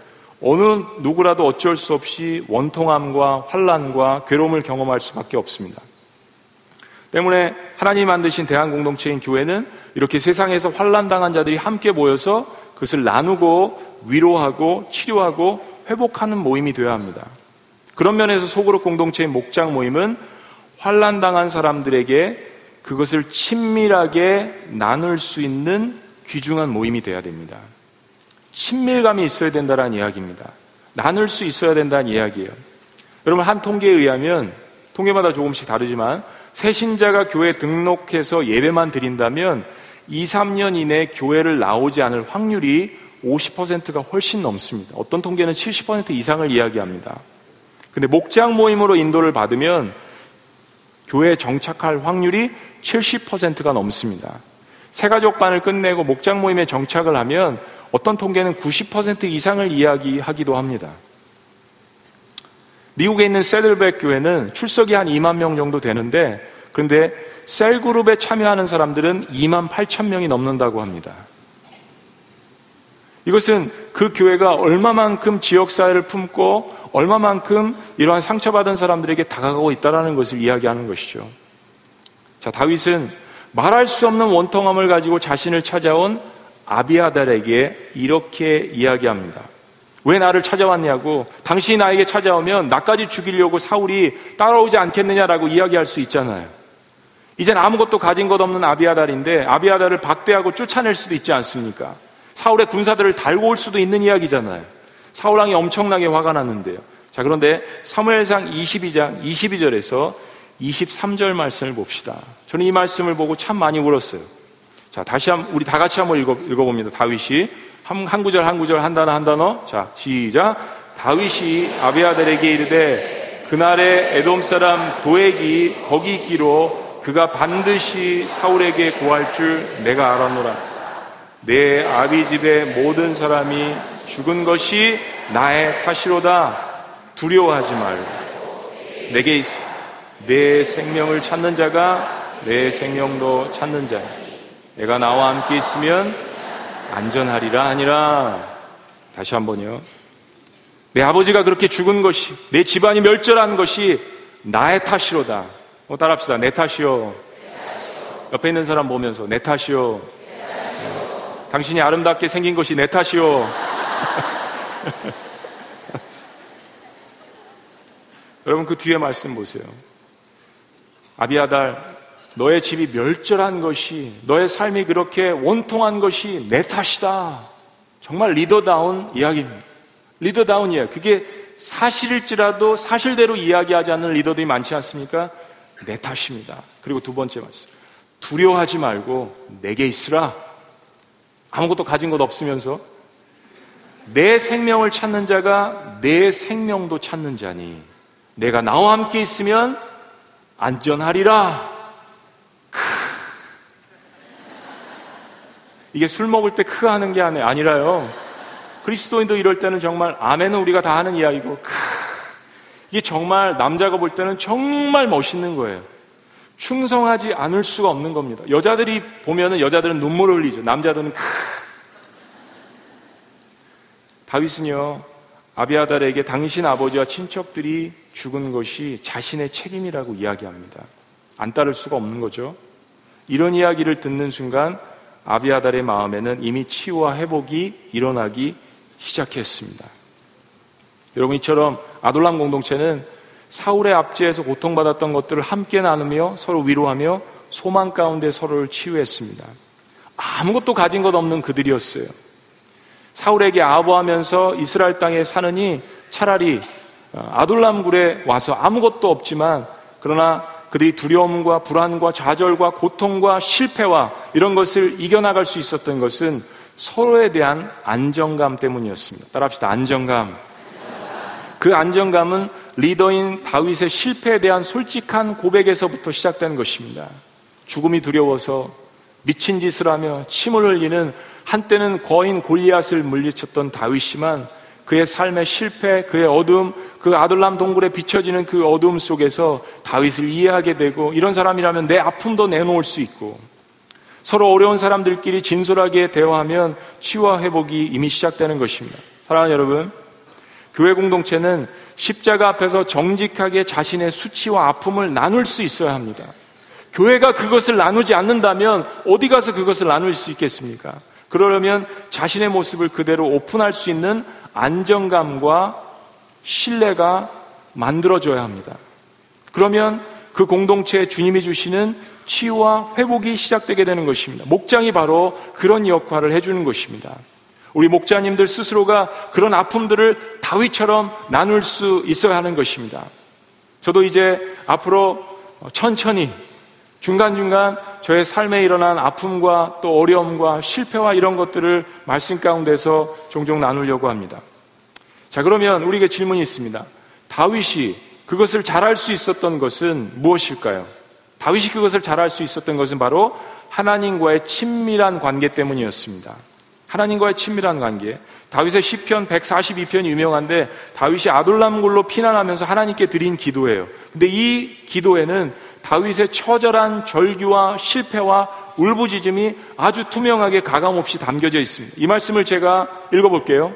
어느 누구라도 어쩔 수 없이 원통함과 환란과 괴로움을 경험할 수밖에 없습니다. 때문에 하나님 만드신 대한 공동체인 교회는 이렇게 세상에서 환란 당한 자들이 함께 모여서 그것을 나누고 위로하고 치료하고 회복하는 모임이 되어야 합니다. 그런 면에서 소그룹 공동체의 목장 모임은 환란 당한 사람들에게 그것을 친밀하게 나눌 수 있는 귀중한 모임이 되어야 됩니다. 친밀감이 있어야 된다는 이야기입니다. 나눌 수 있어야 된다는 이야기예요. 여러분 한 통계에 의하면 통계마다 조금씩 다르지만 새신자가 교회 등록해서 예배만 드린다면 2, 3년 이내 교회를 나오지 않을 확률이 50%가 훨씬 넘습니다. 어떤 통계는 70% 이상을 이야기합니다. 근데 목장 모임으로 인도를 받으면 교회에 정착할 확률이 70%가 넘습니다. 새가족반을 끝내고 목장 모임에 정착을 하면 어떤 통계는 90% 이상을 이야기하기도 합니다. 미국에 있는 셀들백 교회는 출석이 한 2만 명 정도 되는데 그런데 셀 그룹에 참여하는 사람들은 2만 8천 명이 넘는다고 합니다. 이것은 그 교회가 얼마만큼 지역사회를 품고 얼마만큼 이러한 상처받은 사람들에게 다가가고 있다는 것을 이야기하는 것이죠. 자, 다윗은 말할 수 없는 원통함을 가지고 자신을 찾아온 아비아달에게 이렇게 이야기합니다. 왜 나를 찾아왔냐고 당신이 나에게 찾아오면 나까지 죽이려고 사울이 따라오지 않겠느냐라고 이야기할 수 있잖아요. 이젠 아무것도 가진 것 없는 아비아달인데 아비아달을 박대하고 쫓아낼 수도 있지 않습니까? 사울의 군사들을 달고 올 수도 있는 이야기잖아요. 사울 왕이 엄청나게 화가 났는데요. 자, 그런데 사무엘상 22장 22절에서 23절 말씀을 봅시다. 저는 이 말씀을 보고 참 많이 울었어요. 자, 다시 한 우리 다 같이 한번 읽어, 읽어봅니다. 다윗이 한, 한 구절 한 구절 한 단어 한 단어. 자, 시작. 다윗이 아비아들에게 이르되 그날에 에돔 사람 도액이 거기 있기로 그가 반드시 사울에게 구할 줄 내가 알았노라. 내 아비 집의 모든 사람이 죽은 것이 나의 탓이로다. 두려워하지 말고 내게 있어. 내 생명을 찾는 자가 내 생명도 찾는 자야. 내가 나와 함께 있으면 안전하리라 아니라 다시 한번요. 내 아버지가 그렇게 죽은 것이 내 집안이 멸절한 것이 나의 탓이로다. 어, 따라합시다. 내 탓이요. 옆에 있는 사람 보면서 내 탓이요. 당신이 아름답게 생긴 것이 내 탓이요. 여러분 그 뒤에 말씀 보세요. 아비아달 너의 집이 멸절한 것이 너의 삶이 그렇게 원통한 것이 내 탓이다. 정말 리더다운 이야기입니다. 리더다운 이야기. 그게 사실일지라도 사실대로 이야기하지 않는 리더들이 많지 않습니까? 내 탓입니다. 그리고 두 번째 말씀. 두려워하지 말고 내게 있으라. 아무것도 가진 것 없으면서 내 생명을 찾는 자가 내 생명도 찾는 자니 내가 나와 함께 있으면 안전하리라. 이게 술 먹을 때 크 하는 게 아니라요. 그리스도인도 이럴 때는 정말 아멘은 우리가 다 하는 이야기고 크. 이게 정말 남자가 볼 때는 정말 멋있는 거예요. 충성하지 않을 수가 없는 겁니다. 여자들이 보면은 여자들은 눈물을 흘리죠. 남자들은 크. 다윗은요. 아비아달에게 당신 아버지와 친척들이 죽은 것이 자신의 책임이라고 이야기합니다. 안 따를 수가 없는 거죠. 이런 이야기를 듣는 순간 아비아달의 마음에는 이미 치유와 회복이 일어나기 시작했습니다. 여러분 이처럼 아돌람 공동체는 사울의 압제에서 고통받았던 것들을 함께 나누며 서로 위로하며 소망 가운데 서로를 치유했습니다. 아무것도 가진 것 없는 그들이었어요. 사울에게 아부하면서 이스라엘 땅에 사느니 차라리 어, 아돌람굴에 와서 아무것도 없지만 그러나 그들이 두려움과 불안과 좌절과 고통과 실패와 이런 것을 이겨나갈 수 있었던 것은 서로에 대한 안정감 때문이었습니다. 따라합시다. 안정감. 그 안정감은 리더인 다윗의 실패에 대한 솔직한 고백에서부터 시작되는 것입니다. 죽음이 두려워서 미친 짓을 하며 침을 흘리는 한때는 거인 골리앗을 물리쳤던 다윗이지만 그의 삶의 실패, 그의 어둠, 그 아들람 동굴에 비춰지는 그 어둠 속에서 다윗을 이해하게 되고 이런 사람이라면 내 아픔도 내놓을 수 있고 서로 어려운 사람들끼리 진솔하게 대화하면 치유와 회복이 이미 시작되는 것입니다. 사랑하는 여러분, 교회 공동체는 십자가 앞에서 정직하게 자신의 수치와 아픔을 나눌 수 있어야 합니다. 교회가 그것을 나누지 않는다면 어디 가서 그것을 나눌 수 있겠습니까? 그러려면 자신의 모습을 그대로 오픈할 수 있는 안정감과 신뢰가 만들어져야 합니다. 그러면 그 공동체에 주님이 주시는 치유와 회복이 시작되게 되는 것입니다. 목장이 바로 그런 역할을 해주는 것입니다. 우리 목자님들 스스로가 그런 아픔들을 다윗처럼 나눌 수 있어야 하는 것입니다. 저도 이제 앞으로 천천히 중간중간 저의 삶에 일어난 아픔과 또 어려움과 실패와 이런 것들을 말씀 가운데서 종종 나누려고 합니다. 자, 그러면 우리에게 질문이 있습니다. 다윗이 그것을 잘할 수 있었던 것은 무엇일까요? 다윗이 그것을 잘할 수 있었던 것은 바로 하나님과의 친밀한 관계 때문이었습니다. 하나님과의 친밀한 관계. 다윗의 시편 142편이 유명한데 다윗이 아둘람굴로 피난하면서 하나님께 드린 기도예요. 근데 이 기도에는 다윗의 처절한 절규와 실패와 울부짖음이 아주 투명하게 가감없이 담겨져 있습니다. 이 말씀을 제가 읽어볼게요.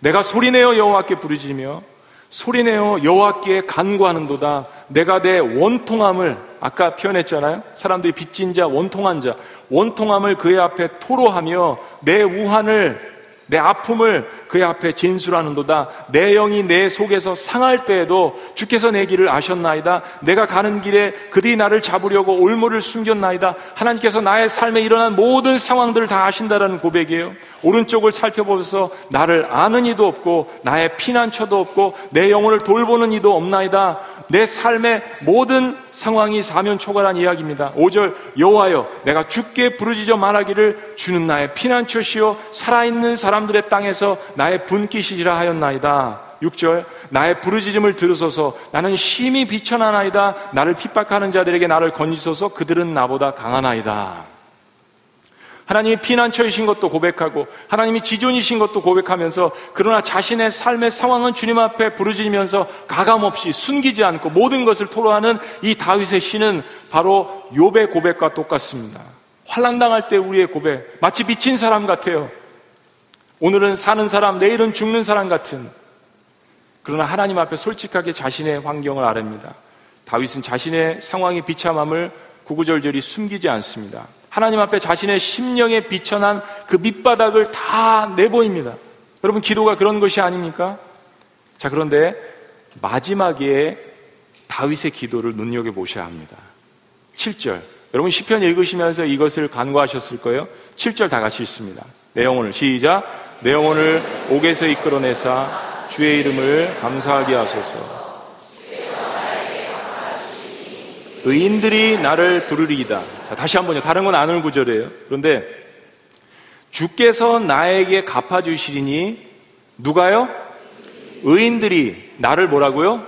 내가 소리내어 여호와께 부르짖으며 소리내어 여호와께 간구하는도다. 내가 내 원통함을 아까 표현했잖아요. 사람들이 빚진 자, 원통한 자, 원통함을 그의 앞에 토로하며 내 우한을 내 아픔을 그의 앞에 진술하는도다. 내 영이 내 속에서 상할 때에도 주께서 내 길을 아셨나이다. 내가 가는 길에 그들이 나를 잡으려고 올무를 숨겼나이다. 하나님께서 나의 삶에 일어난 모든 상황들을 다 아신다라는 고백이에요. 오른쪽을 살펴보면서 나를 아는 이도 없고 나의 피난처도 없고 내 영혼을 돌보는 이도 없나이다. 내 삶의 모든 상황이 사면초가란 이야기입니다. 5절 여호와여 내가 죽게 부르짖어 말하기를 주는 나의 피난처시요 살아있는 사람들의 땅에서 나의 분기시지라 하였나이다. 6절 나의 부르짖음을 들으소서 나는 심히 비천하나이다 나를 핍박하는 자들에게 나를 건지소서 그들은 나보다 강하나이다. 하나님이 피난처이신 것도 고백하고 하나님이 지존이신 것도 고백하면서 그러나 자신의 삶의 상황은 주님 앞에 부르짖으면서 가감없이 숨기지 않고 모든 것을 토로하는 이 다윗의 시는 바로 욥의 고백과 똑같습니다. 환란당할 때 우리의 고백 마치 미친 사람 같아요. 오늘은 사는 사람, 내일은 죽는 사람 같은 그러나 하나님 앞에 솔직하게 자신의 환경을 아릅니다. 다윗은 자신의 상황의 비참함을 구구절절히 숨기지 않습니다. 하나님 앞에 자신의 심령에 비천한 그 밑바닥을 다 내보입니다. 여러분, 기도가 그런 것이 아닙니까? 자, 그런데 마지막에 다윗의 기도를 눈여겨보셔야 합니다. 7절. 여러분, 시편 읽으시면서 이것을 간과하셨을 거예요. 7절 다 같이 읽습니다. 내 영혼을, 시작. 내 영혼을 옥에서 이끌어내사 주의 이름을 감사하게 하소서. 의인들이 나를 부르리이다. 자, 다시 한 번요. 다른 건 안 올 구절이에요. 그런데 주께서 나에게 갚아주시리니 누가요? 의인들이 나를 뭐라고요?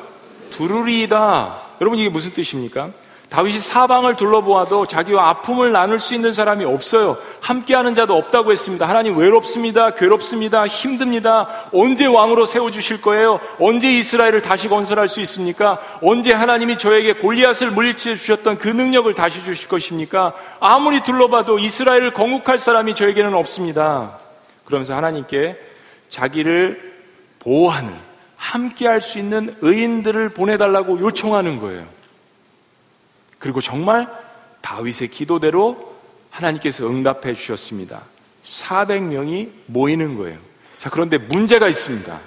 두루리이다. 여러분 이게 무슨 뜻입니까? 다윗이 사방을 둘러보아도 자기와 아픔을 나눌 수 있는 사람이 없어요. 함께하는 자도 없다고 했습니다. 하나님 외롭습니다. 괴롭습니다. 힘듭니다. 언제 왕으로 세워주실 거예요? 언제 이스라엘을 다시 건설할 수 있습니까? 언제 하나님이 저에게 골리앗을 물리쳐 주셨던 그 능력을 다시 주실 것입니까? 아무리 둘러봐도 이스라엘을 건국할 사람이 저에게는 없습니다. 그러면서 하나님께 자기를 보호하는 함께할 수 있는 의인들을 보내달라고 요청하는 거예요. 그리고 정말 다윗의 기도대로 하나님께서 응답해 주셨습니다. 400명이 모이는 거예요. 자, 그런데 문제가 있습니다.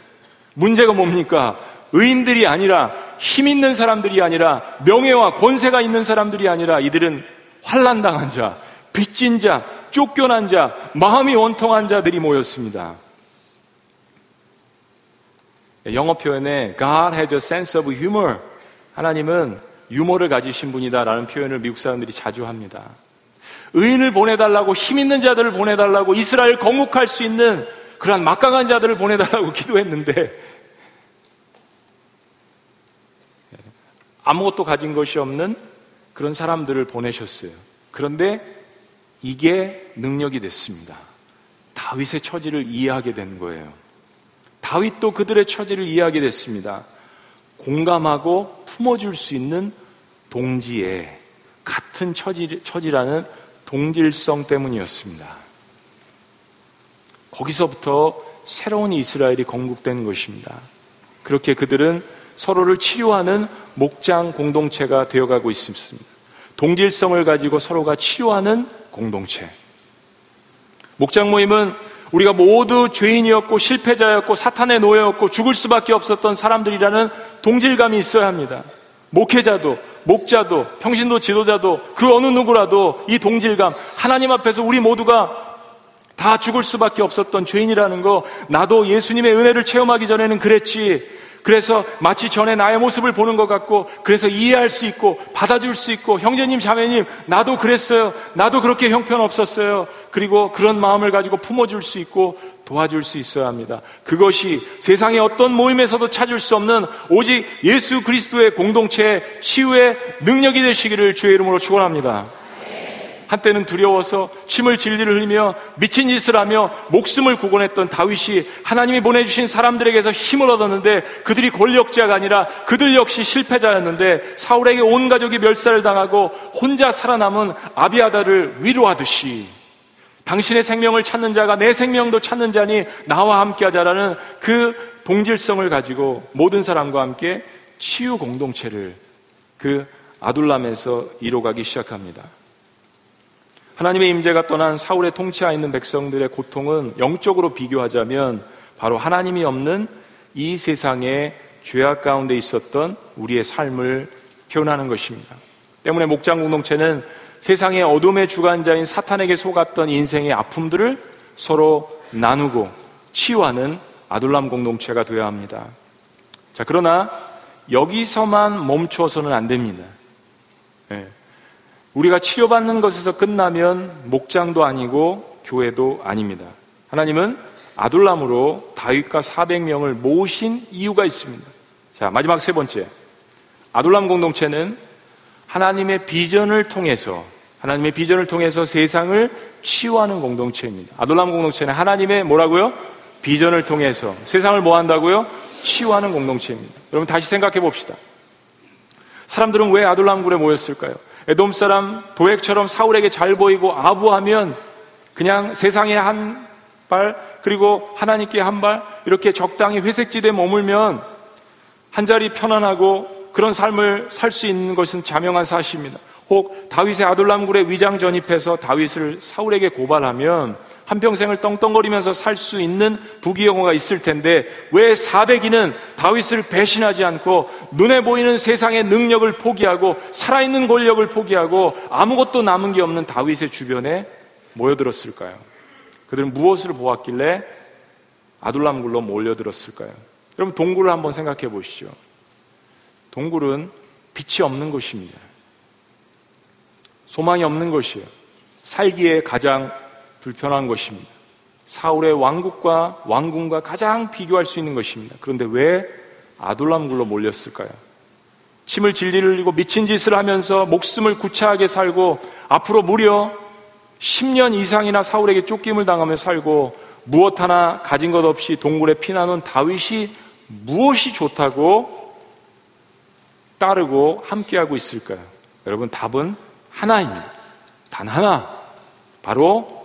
문제가 뭡니까? 의인들이 아니라 힘 있는 사람들이 아니라 명예와 권세가 있는 사람들이 아니라 이들은 환란당한 자, 빚진 자, 쫓겨난 자, 마음이 원통한 자들이 모였습니다. 영어 표현에 God has a sense of humor. 하나님은 유머를 가지신 분이다라는 표현을 미국 사람들이 자주 합니다. 의인을 보내달라고 힘 있는 자들을 보내달라고 이스라엘 건국할 수 있는 그러한 막강한 자들을 보내달라고 기도했는데 아무것도 가진 것이 없는 그런 사람들을 보내셨어요. 그런데 이게 능력이 됐습니다. 다윗의 처지를 이해하게 된 거예요. 다윗도 그들의 처지를 이해하게 됐습니다. 공감하고 품어줄 수 있는 동지에 같은 처지, 처지라는 동질성 때문이었습니다. 거기서부터 새로운 이스라엘이 건국된 것입니다. 그렇게 그들은 서로를 치료하는 목장 공동체가 되어가고 있습니다. 동질성을 가지고 서로가 치료하는 공동체. 목장 모임은 우리가 모두 죄인이었고 실패자였고 사탄의 노예였고 죽을 수밖에 없었던 사람들이라는 동질감이 있어야 합니다. 목회자도, 목자도, 평신도 지도자도 그 어느 누구라도 이 동질감, 하나님 앞에서 우리 모두가 다 죽을 수밖에 없었던 죄인이라는 거, 나도 예수님의 은혜를 체험하기 전에는 그랬지. 그래서 마치 전에 나의 모습을 보는 것 같고, 그래서 이해할 수 있고, 받아줄 수 있고, 형제님, 자매님, 나도 그랬어요. 나도 그렇게 형편 없었어요. 그리고 그런 마음을 가지고 품어줄 수 있고, 도와줄 수 있어야 합니다. 그것이 세상의 어떤 모임에서도 찾을 수 없는 오직 예수 그리스도의 공동체의 치유의 능력이 되시기를 주의 이름으로 축원합니다. 한때는 두려워서 침을 질질 흘리며 미친 짓을 하며 목숨을 구원했던 다윗이 하나님이 보내주신 사람들에게서 힘을 얻었는데 그들이 권력자가 아니라 그들 역시 실패자였는데 사울에게 온 가족이 멸살을 당하고 혼자 살아남은 아비아다를 위로하듯이 당신의 생명을 찾는 자가 내 생명도 찾는 자니 나와 함께 하자라는 그 동질성을 가지고 모든 사람과 함께 치유 공동체를 그 아둘람에서 이뤄가기 시작합니다. 하나님의 임재가 떠난 사울의 통치하에 있는 백성들의 고통은 영적으로 비교하자면 바로 하나님이 없는 이 세상의 죄악 가운데 있었던 우리의 삶을 표현하는 것입니다. 때문에 목장 공동체는 세상의 어둠의 주관자인 사탄에게 속았던 인생의 아픔들을 서로 나누고 치유하는 아둘람 공동체가 되어야 합니다. 자, 그러나 여기서만 멈추어서는 안 됩니다. 네. 우리가 치료받는 것에서 끝나면 목장도 아니고 교회도 아닙니다. 하나님은 아둘람으로 다윗과 400명을 모으신 이유가 있습니다. 자, 마지막 세 번째. 아둘람 공동체는 하나님의 비전을 통해서 하나님의 비전을 통해서 세상을 치유하는 공동체입니다. 아둘람 공동체는 하나님의 뭐라고요? 비전을 통해서 세상을 뭐 한다고요? 치유하는 공동체입니다. 여러분 다시 생각해 봅시다. 사람들은 왜 아둘람 굴에 모였을까요? 에돔 사람 도액처럼 사울에게 잘 보이고 아부하면 그냥 세상에 한 발, 그리고 하나님께 한 발, 이렇게 적당히 회색지대에 머물면 한 자리 편안하고 그런 삶을 살 수 있는 것은 자명한 사실입니다. 혹 다윗의 아둘람굴에 위장 전입해서 다윗을 사울에게 고발하면 한평생을 떵떵거리면서 살 수 있는 부귀영화가 있을 텐데 왜 400인은 다윗을 배신하지 않고 눈에 보이는 세상의 능력을 포기하고 살아있는 권력을 포기하고 아무것도 남은 게 없는 다윗의 주변에 모여들었을까요? 그들은 무엇을 보았길래 아둘람굴로 몰려들었을까요? 여러분 동굴을 한번 생각해 보시죠. 동굴은 빛이 없는 곳입니다. 소망이 없는 것이에요. 살기에 가장 불편한 것입니다. 사울의 왕국과 왕궁과 가장 비교할 수 있는 것입니다. 그런데 왜 아둘람굴로 몰렸을까요? 침을 질질 흘리고 미친 짓을 하면서 목숨을 구차하게 살고 앞으로 무려 10년 이상이나 사울에게 쫓김을 당하며 살고 무엇 하나 가진 것 없이 동굴에 피나는 다윗이 무엇이 좋다고 따르고 함께하고 있을까요? 여러분 답은 하나입니다. 단 하나. 바로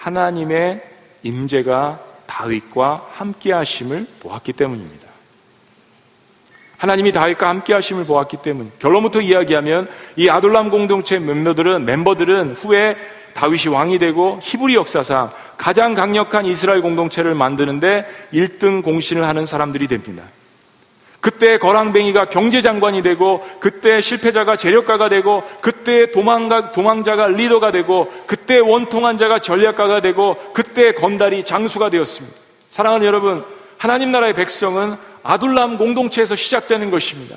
하나님의 임재가 다윗과 함께 하심을 보았기 때문입니다. 하나님이 다윗과 함께 하심을 보았기 때문. 결론부터 이야기하면 이 아둘람 공동체 멤버들은 멤버들은 후에 다윗이 왕이 되고 히브리 역사상 가장 강력한 이스라엘 공동체를 만드는데 1등 공신을 하는 사람들이 됩니다. 그때 거랑뱅이가 경제장관이 되고 그때 실패자가 재력가가 되고 그때 도망가, 도망자가 리더가 되고 그때 원통한 자가 전략가가 되고 그때 건달이 장수가 되었습니다. 사랑하는 여러분, 하나님 나라의 백성은 아둘람 공동체에서 시작되는 것입니다.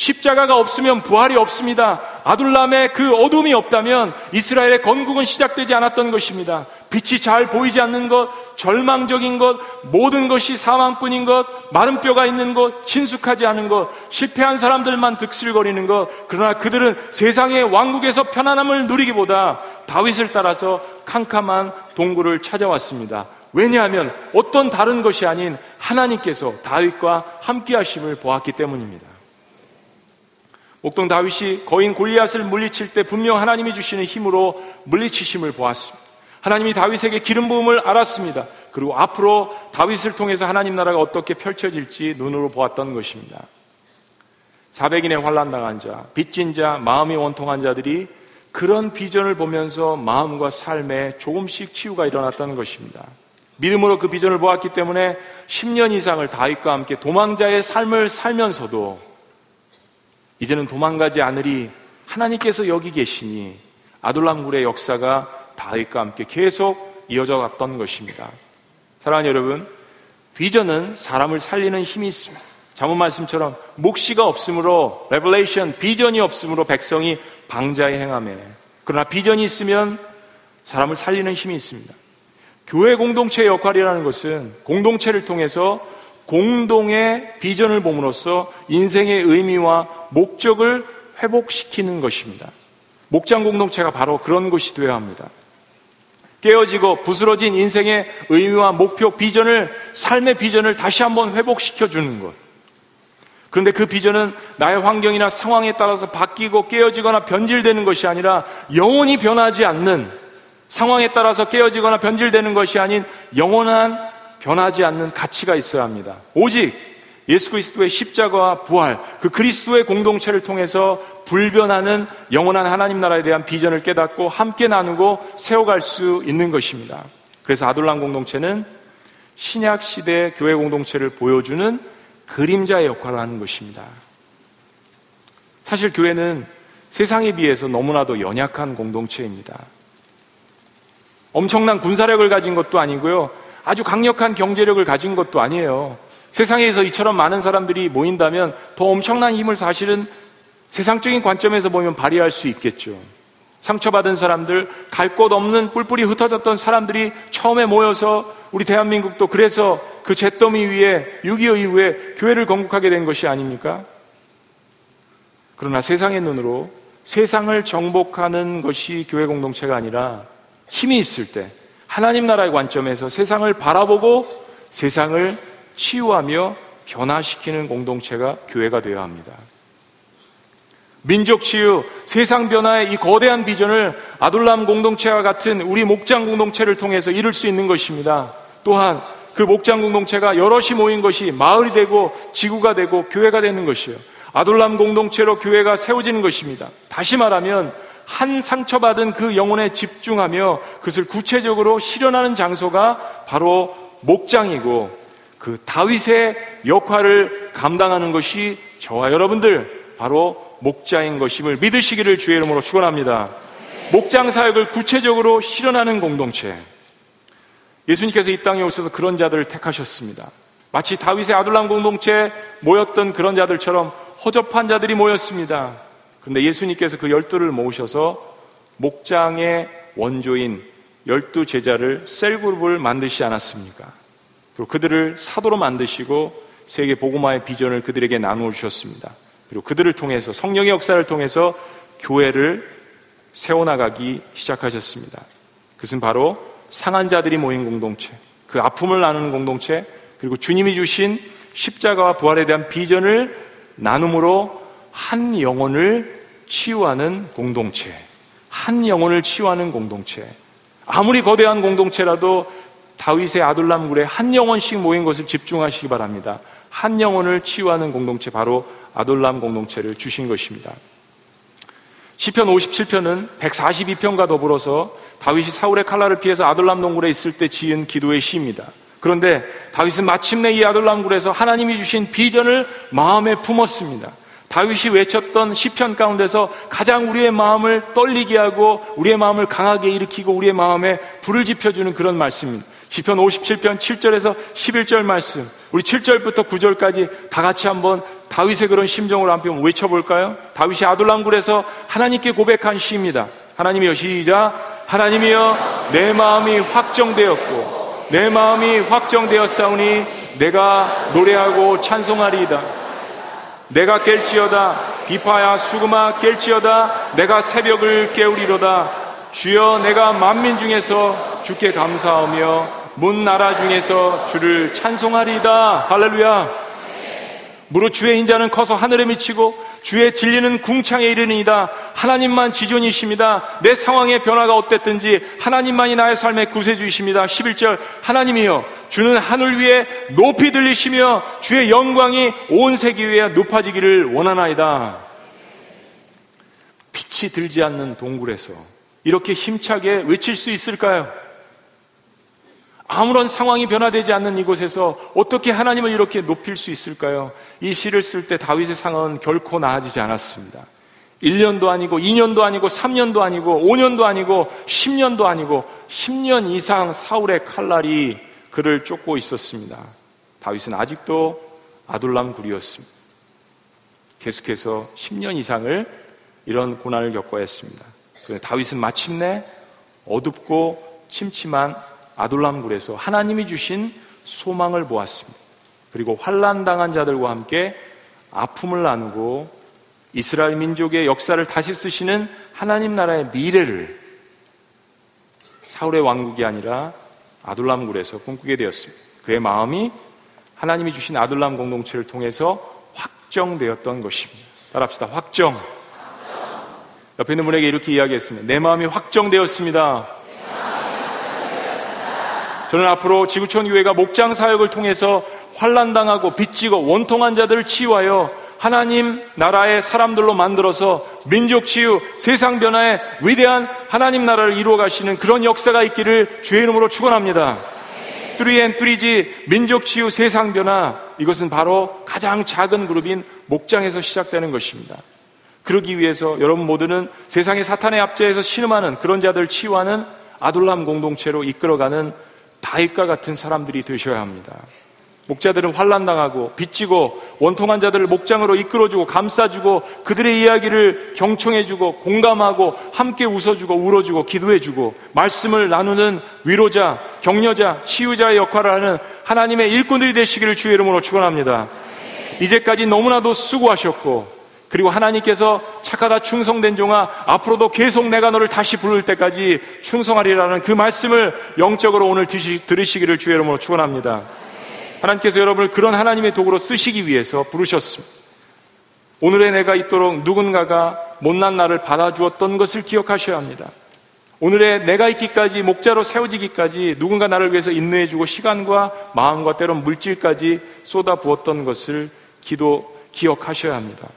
십자가가 없으면 부활이 없습니다. 아둘람의 그 어둠이 없다면 이스라엘의 건국은 시작되지 않았던 것입니다. 빛이 잘 보이지 않는 것, 절망적인 것, 모든 것이 사망뿐인 것, 마른 뼈가 있는 것, 친숙하지 않은 것, 실패한 사람들만 득실거리는 것, 그러나 그들은 세상의 왕국에서 편안함을 누리기보다 다윗을 따라서 캄캄한 동굴을 찾아왔습니다. 왜냐하면 어떤 다른 것이 아닌 하나님께서 다윗과 함께 하심을 보았기 때문입니다. 목동 다윗이 거인 골리앗을 물리칠 때 분명 하나님이 주시는 힘으로 물리치심을 보았습니다. 하나님이 다윗에게 기름 부음을 알았습니다. 그리고 앞으로 다윗을 통해서 하나님 나라가 어떻게 펼쳐질지 눈으로 보았던 것입니다. 400인의 환란 당한 자, 빚진 자, 마음이 원통한 자들이 그런 비전을 보면서 마음과 삶에 조금씩 치유가 일어났다는 것입니다. 믿음으로 그 비전을 보았기 때문에 10년 이상을 다윗과 함께 도망자의 삶을 살면서도 이제는 도망가지 않으리 하나님께서 여기 계시니 아둘람굴의 역사가 다윗과 함께 계속 이어져 갔던 것입니다. 사랑하는 여러분, 비전은 사람을 살리는 힘이 있습니다. 잠언 말씀처럼 묵시가 없으므로 revelation 비전이 없으므로 백성이 방자히 행함에 그러나 비전이 있으면 사람을 살리는 힘이 있습니다. 교회 공동체의 역할이라는 것은 공동체를 통해서 공동의 비전을 봄으로써 인생의 의미와 목적을 회복시키는 것입니다. 목장 공동체가 바로 그런 것이 되어야 합니다. 깨어지고 부스러진 인생의 의미와 목표, 비전을, 삶의 비전을 다시 한번 회복시켜 주는 것. 그런데 그 비전은 나의 환경이나 상황에 따라서 바뀌고 깨어지거나 변질되는 것이 아니라 영원히 변하지 않는 상황에 따라서 깨어지거나 변질되는 것이 아닌 영원한 변하지 않는 가치가 있어야 합니다. 오직 예수 그리스도의 십자가와 부활, 그 그리스도의 공동체를 통해서 불변하는 영원한 하나님 나라에 대한 비전을 깨닫고 함께 나누고 세워갈 수 있는 것입니다. 그래서 아둘람 공동체는 신약 시대 교회 공동체를 보여주는 그림자의 역할을 하는 것입니다. 사실 교회는 세상에 비해서 너무나도 연약한 공동체입니다. 엄청난 군사력을 가진 것도 아니고요. 아주 강력한 경제력을 가진 것도 아니에요. 세상에서 이처럼 많은 사람들이 모인다면 더 엄청난 힘을 사실은 세상적인 관점에서 보면 발휘할 수 있겠죠. 상처받은 사람들, 갈 곳 없는 뿔뿔이 흩어졌던 사람들이 처음에 모여서 우리 대한민국도 그래서 그 잿더미 위에 6.25 이후에 교회를 건국하게 된 것이 아닙니까? 그러나 세상의 눈으로 세상을 정복하는 것이 교회 공동체가 아니라 힘이 있을 때 하나님 나라의 관점에서 세상을 바라보고 세상을 치유하며 변화시키는 공동체가 교회가 되어야 합니다. 민족 치유, 세상 변화의 이 거대한 비전을 아둘람 공동체와 같은 우리 목장 공동체를 통해서 이룰 수 있는 것입니다. 또한 그 목장 공동체가 여럿이 모인 것이 마을이 되고 지구가 되고 교회가 되는 것이에요. 아둘람 공동체로 교회가 세워지는 것입니다. 다시 말하면 한 상처받은 그 영혼에 집중하며 그것을 구체적으로 실현하는 장소가 바로 목장이고 그 다윗의 역할을 감당하는 것이 저와 여러분들 바로 목자인 것임을 믿으시기를 주의 이름으로 축원합니다. 목장 사역을 구체적으로 실현하는 공동체. 예수님께서 이 땅에 오셔서 그런 자들을 택하셨습니다. 마치 다윗의 아둘람 공동체에 모였던 그런 자들처럼 허접한 자들이 모였습니다. 그런데 예수님께서 그 열두를 모으셔서 목장의 원조인 열두 제자를 셀그룹을 만드시지 않았습니까? 그리고 그들을 사도로 만드시고 세계 복음화의 비전을 그들에게 나누어 주셨습니다. 그리고 그들을 통해서 성령의 역사를 통해서 교회를 세워나가기 시작하셨습니다. 그것은 바로 상한 자들이 모인 공동체, 그 아픔을 나누는 공동체, 그리고 주님이 주신 십자가와 부활에 대한 비전을 나눔으로 한 영혼을 치유하는 공동체, 한 영혼을 치유하는 공동체. 아무리 거대한 공동체라도 다윗의 아둘람 굴에 한 영혼씩 모인 것을 집중하시기 바랍니다. 한 영혼을 치유하는 공동체 바로 아돌람 공동체를 주신 것입니다. 시편 57편은 142편과 더불어서 다윗이 사울의 칼날을 피해서 아돌람 동굴에 있을 때 지은 기도의 시입니다. 그런데 다윗은 마침내 이 아돌람 굴에서 하나님이 주신 비전을 마음에 품었습니다. 다윗이 외쳤던 시편 가운데서 가장 우리의 마음을 떨리게 하고 우리의 마음을 강하게 일으키고 우리의 마음에 불을 지펴주는 그런 말씀입니다. 시편 57편 7절에서 11절 말씀. 우리 7절부터 9절까지 다 같이 한번 다윗의 그런 심정을 한번 외쳐볼까요? 다윗이 아둘람굴에서 하나님께 고백한 시입니다. 하나님이여 시작. 하나님이여 내 마음이 확정되었고 내 마음이 확정되었사오니 내가 노래하고 찬송하리이다. 내가 깰지어다 비파야 수금아 깰지어다 내가 새벽을 깨우리로다 주여 내가 만민 중에서 주께 감사하며 문 나라 중에서 주를 찬송하리이다. 할렐루야. 무릇 주의 인자는 커서 하늘에 미치고 주의 진리는 궁창에 이르니이다. 하나님만 지존이십니다. 내 상황의 변화가 어땠든지 하나님만이 나의 삶의 구세주이십니다. 11절 하나님이여 주는 하늘 위에 높이 들리시며 주의 영광이 온 세계 위에 높아지기를 원하나이다. 빛이 들지 않는 동굴에서 이렇게 힘차게 외칠 수 있을까요? 아무런 상황이 변화되지 않는 이곳에서 어떻게 하나님을 이렇게 높일 수 있을까요? 이 시를 쓸 때 다윗의 상황은 결코 나아지지 않았습니다. 1년도 아니고 2년도 아니고 3년도 아니고 5년도 아니고 10년도 아니고 10년 이상 사울의 칼날이 그를 쫓고 있었습니다. 다윗은 아직도 아둘람 굴이었습니다. 계속해서 10년 이상을 이런 고난을 겪어야 했습니다. 다윗은 마침내 어둡고 침침한 아둘람굴에서 하나님이 주신 소망을 보았습니다. 그리고 환란 당한 자들과 함께 아픔을 나누고 이스라엘 민족의 역사를 다시 쓰시는 하나님 나라의 미래를 사울의 왕국이 아니라 아둘람굴에서 꿈꾸게 되었습니다. 그의 마음이 하나님이 주신 아둘람 공동체를 통해서 확정되었던 것입니다. 따라합시다. 확정. 옆에 있는 분에게 이렇게 이야기했습니다. 내 마음이 확정되었습니다. 저는 앞으로 지구촌 교회가 목장 사역을 통해서 환란당하고 빚지고 원통한 자들을 치유하여 하나님 나라의 사람들로 만들어서 민족 치유, 세상 변화에 위대한 하나님 나라를 이루어 가시는 그런 역사가 있기를 주의 이름으로 축원합니다. 뚜리엔 뚜리지 민족 치유 세상 변화 이것은 바로 가장 작은 그룹인 목장에서 시작되는 것입니다. 그러기 위해서 여러분 모두는 세상의 사탄의 압제에서 신음하는 그런 자들 치유하는 아둘람 공동체로 이끌어가는 다윗과 같은 사람들이 되셔야 합니다. 목자들은 환란 당하고 빚지고 원통한 자들을 목장으로 이끌어주고 감싸주고 그들의 이야기를 경청해주고 공감하고 함께 웃어주고 울어주고 기도해주고 말씀을 나누는 위로자, 격려자, 치유자의 역할을 하는 하나님의 일꾼들이 되시기를 주의 이름으로 축원합니다. 이제까지 너무나도 수고하셨고 그리고 하나님께서 착하다 충성된 종아 앞으로도 계속 내가 너를 다시 부를 때까지 충성하리라는 그 말씀을 영적으로 오늘 들으시기를 주의 이름으로 축원합니다. 하나님께서 여러분을 그런 하나님의 도구로 쓰시기 위해서 부르셨습니다. 오늘의 내가 있도록 누군가가 못난 나를 받아주었던 것을 기억하셔야 합니다. 오늘의 내가 있기까지 목자로 세워지기까지 누군가 나를 위해서 인내해주고 시간과 마음과 때론 물질까지 쏟아 부었던 것을 기도 기억하셔야 합니다.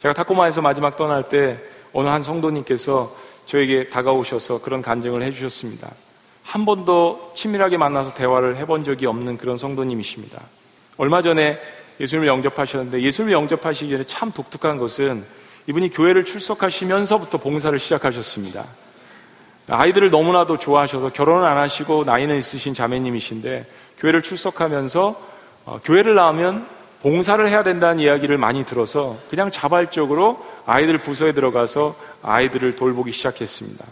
제가 타코마에서 마지막 떠날 때 어느 한 성도님께서 저에게 다가오셔서 그런 간증을 해주셨습니다. 한 번도 친밀하게 만나서 대화를 해본 적이 없는 그런 성도님이십니다. 얼마 전에 예수님을 영접하셨는데 예수님을 영접하시기 전에 참 독특한 것은 이분이 교회를 출석하시면서부터 봉사를 시작하셨습니다. 아이들을 너무나도 좋아하셔서 결혼을 안 하시고 나이는 있으신 자매님이신데 교회를 출석하면서 어, 교회를 나오면 봉사를 해야 된다는 이야기를 많이 들어서 그냥 자발적으로 아이들 부서에 들어가서 아이들을 돌보기 시작했습니다.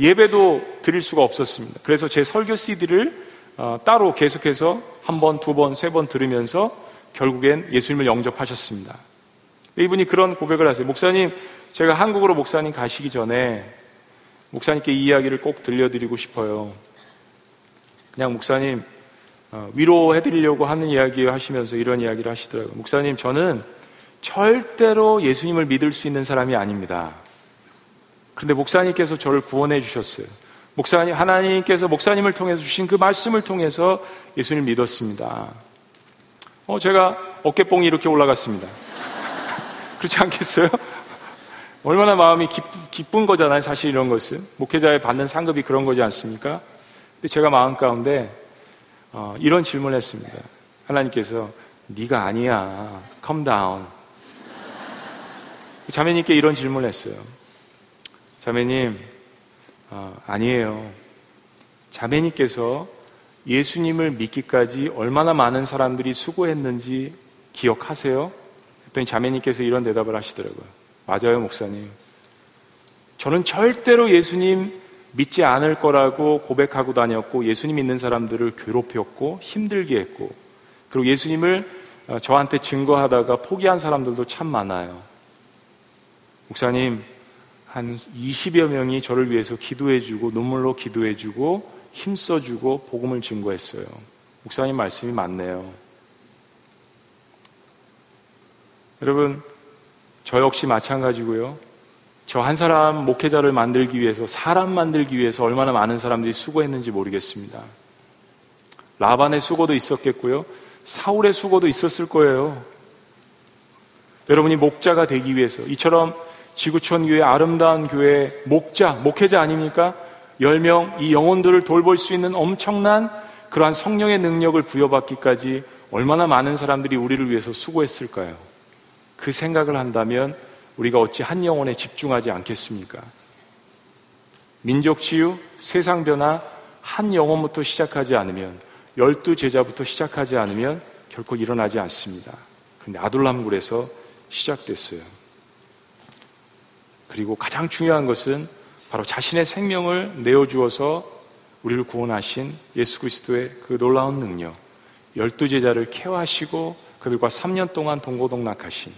예배도 드릴 수가 없었습니다. 그래서 제 설교 CD를 어, 따로 계속해서 한 번, 두 번, 세 번 들으면서 결국엔 예수님을 영접하셨습니다. 이분이 그런 고백을 하세요. 목사님, 제가 한국으로 목사님 가시기 전에 목사님께 이 이야기를 꼭 들려드리고 싶어요. 그냥 목사님, 어, 위로해드리려고 하는 이야기 하시면서 이런 이야기를 하시더라고요. 목사님, 저는 절대로 예수님을 믿을 수 있는 사람이 아닙니다. 그런데 목사님께서 저를 구원해 주셨어요. 목사님, 하나님께서 목사님을 통해서 주신 그 말씀을 통해서 예수님을 믿었습니다. 어, 제가 어깨뽕이 이렇게 올라갔습니다. 그렇지 않겠어요? 얼마나 마음이 기쁘, 분 거잖아요, 사실 이런 것은. 목회자에 받는 상급이 그런 거지 않습니까? 근데 제가 마음 가운데 어, 이런 질문을 했습니다. 하나님께서 네가 아니야. come down. 자매님께 이런 질문을 했어요. 자매님, 어, 아니에요. 자매님께서 예수님을 믿기까지 얼마나 많은 사람들이 수고했는지 기억하세요? 했더니 자매님께서 이런 대답을 하시더라고요. 맞아요, 목사님. 저는 절대로 예수님 믿지 않을 거라고 고백하고 다녔고 예수님 믿는 사람들을 괴롭혔고 힘들게 했고 그리고 예수님을 어, 저한테 증거하다가 포기한 사람들도 참 많아요. 목사님, 한 20여 명이 저를 위해서 기도해주고 눈물로 기도해주고 힘써주고 복음을 증거했어요. 목사님 말씀이 맞네요. 여러분, 저 역시 마찬가지고요. 저 한 사람 목회자를 만들기 위해서 사람 만들기 위해서 얼마나 많은 사람들이 수고했는지 모르겠습니다. 라반의 수고도 있었겠고요. 사울의 수고도 있었을 거예요. 여러분이 목자가 되기 위해서 이처럼 지구촌 교회 아름다운 교회 목자, 목회자 아닙니까? 10명 이 영혼들을 돌볼 수 있는 엄청난 그러한 성령의 능력을 부여받기까지 얼마나 많은 사람들이 우리를 위해서 수고했을까요? 그 생각을 한다면 우리가 어찌 한 영혼에 집중하지 않겠습니까? 민족 치유, 세상 변화, 한 영혼부터 시작하지 않으면, 열두 제자부터 시작하지 않으면 결코 일어나지 않습니다. 그런데 아둘람굴에서 시작됐어요. 그리고 가장 중요한 것은 바로 자신의 생명을 내어주어서 우리를 구원하신 예수 그리스도의 그 놀라운 능력, 열두 제자를 케어하시고 그들과 3년 동안 동고동락하신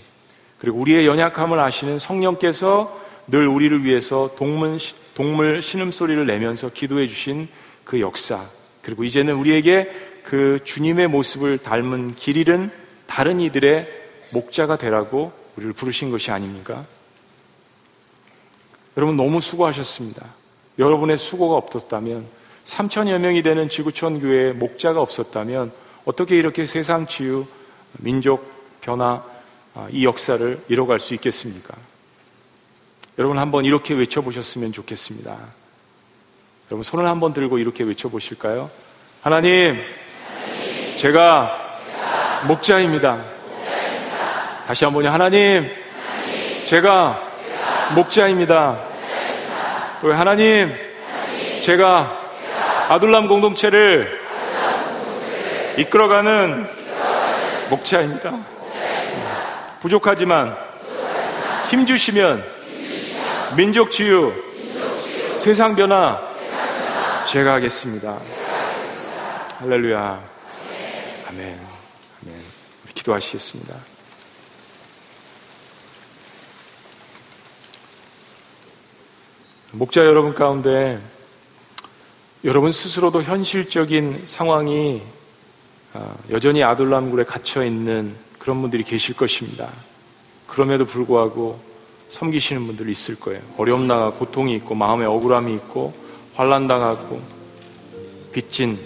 그리고 우리의 연약함을 아시는 성령께서 늘 우리를 위해서 동물, 동물 신음소리를 내면서 기도해 주신 그 역사. 그리고 이제는 우리에게 그 주님의 모습을 닮은 길 잃은 다른 이들의 목자가 되라고 우리를 부르신 것이 아닙니까? 여러분 너무 수고하셨습니다. 여러분의 수고가 없었다면 3천여 명이 되는 지구촌 교회에 목자가 없었다면 어떻게 이렇게 세상 치유, 민족 변화, 아, 이 역사를 이뤄갈 수 있겠습니까? 여러분 한번 이렇게 외쳐보셨으면 좋겠습니다. 여러분 손을 한번 들고 이렇게 외쳐보실까요? 하나님, 제가 목자입니다. 다시 한번 하나님, 제가 목자입니다. 또 하나님, 제가 아둘람 공동체를 이끌어가는 목자입니다. 부족하지만 힘주시면 민족 치유, 세상 변화 제가 하겠습니다. 할렐루야. 아멘. 아멘. 기도하시겠습니다. 목자 여러분 가운데 여러분 스스로도 현실적인 상황이 아, 여전히 아둘람굴에 갇혀 있는 그런 분들이 계실 것입니다. 그럼에도 불구하고 섬기시는 분들이 있을 거예요. 어려움 나가 고통이 있고 마음에 억울함이 있고 환란 당하고 빚진.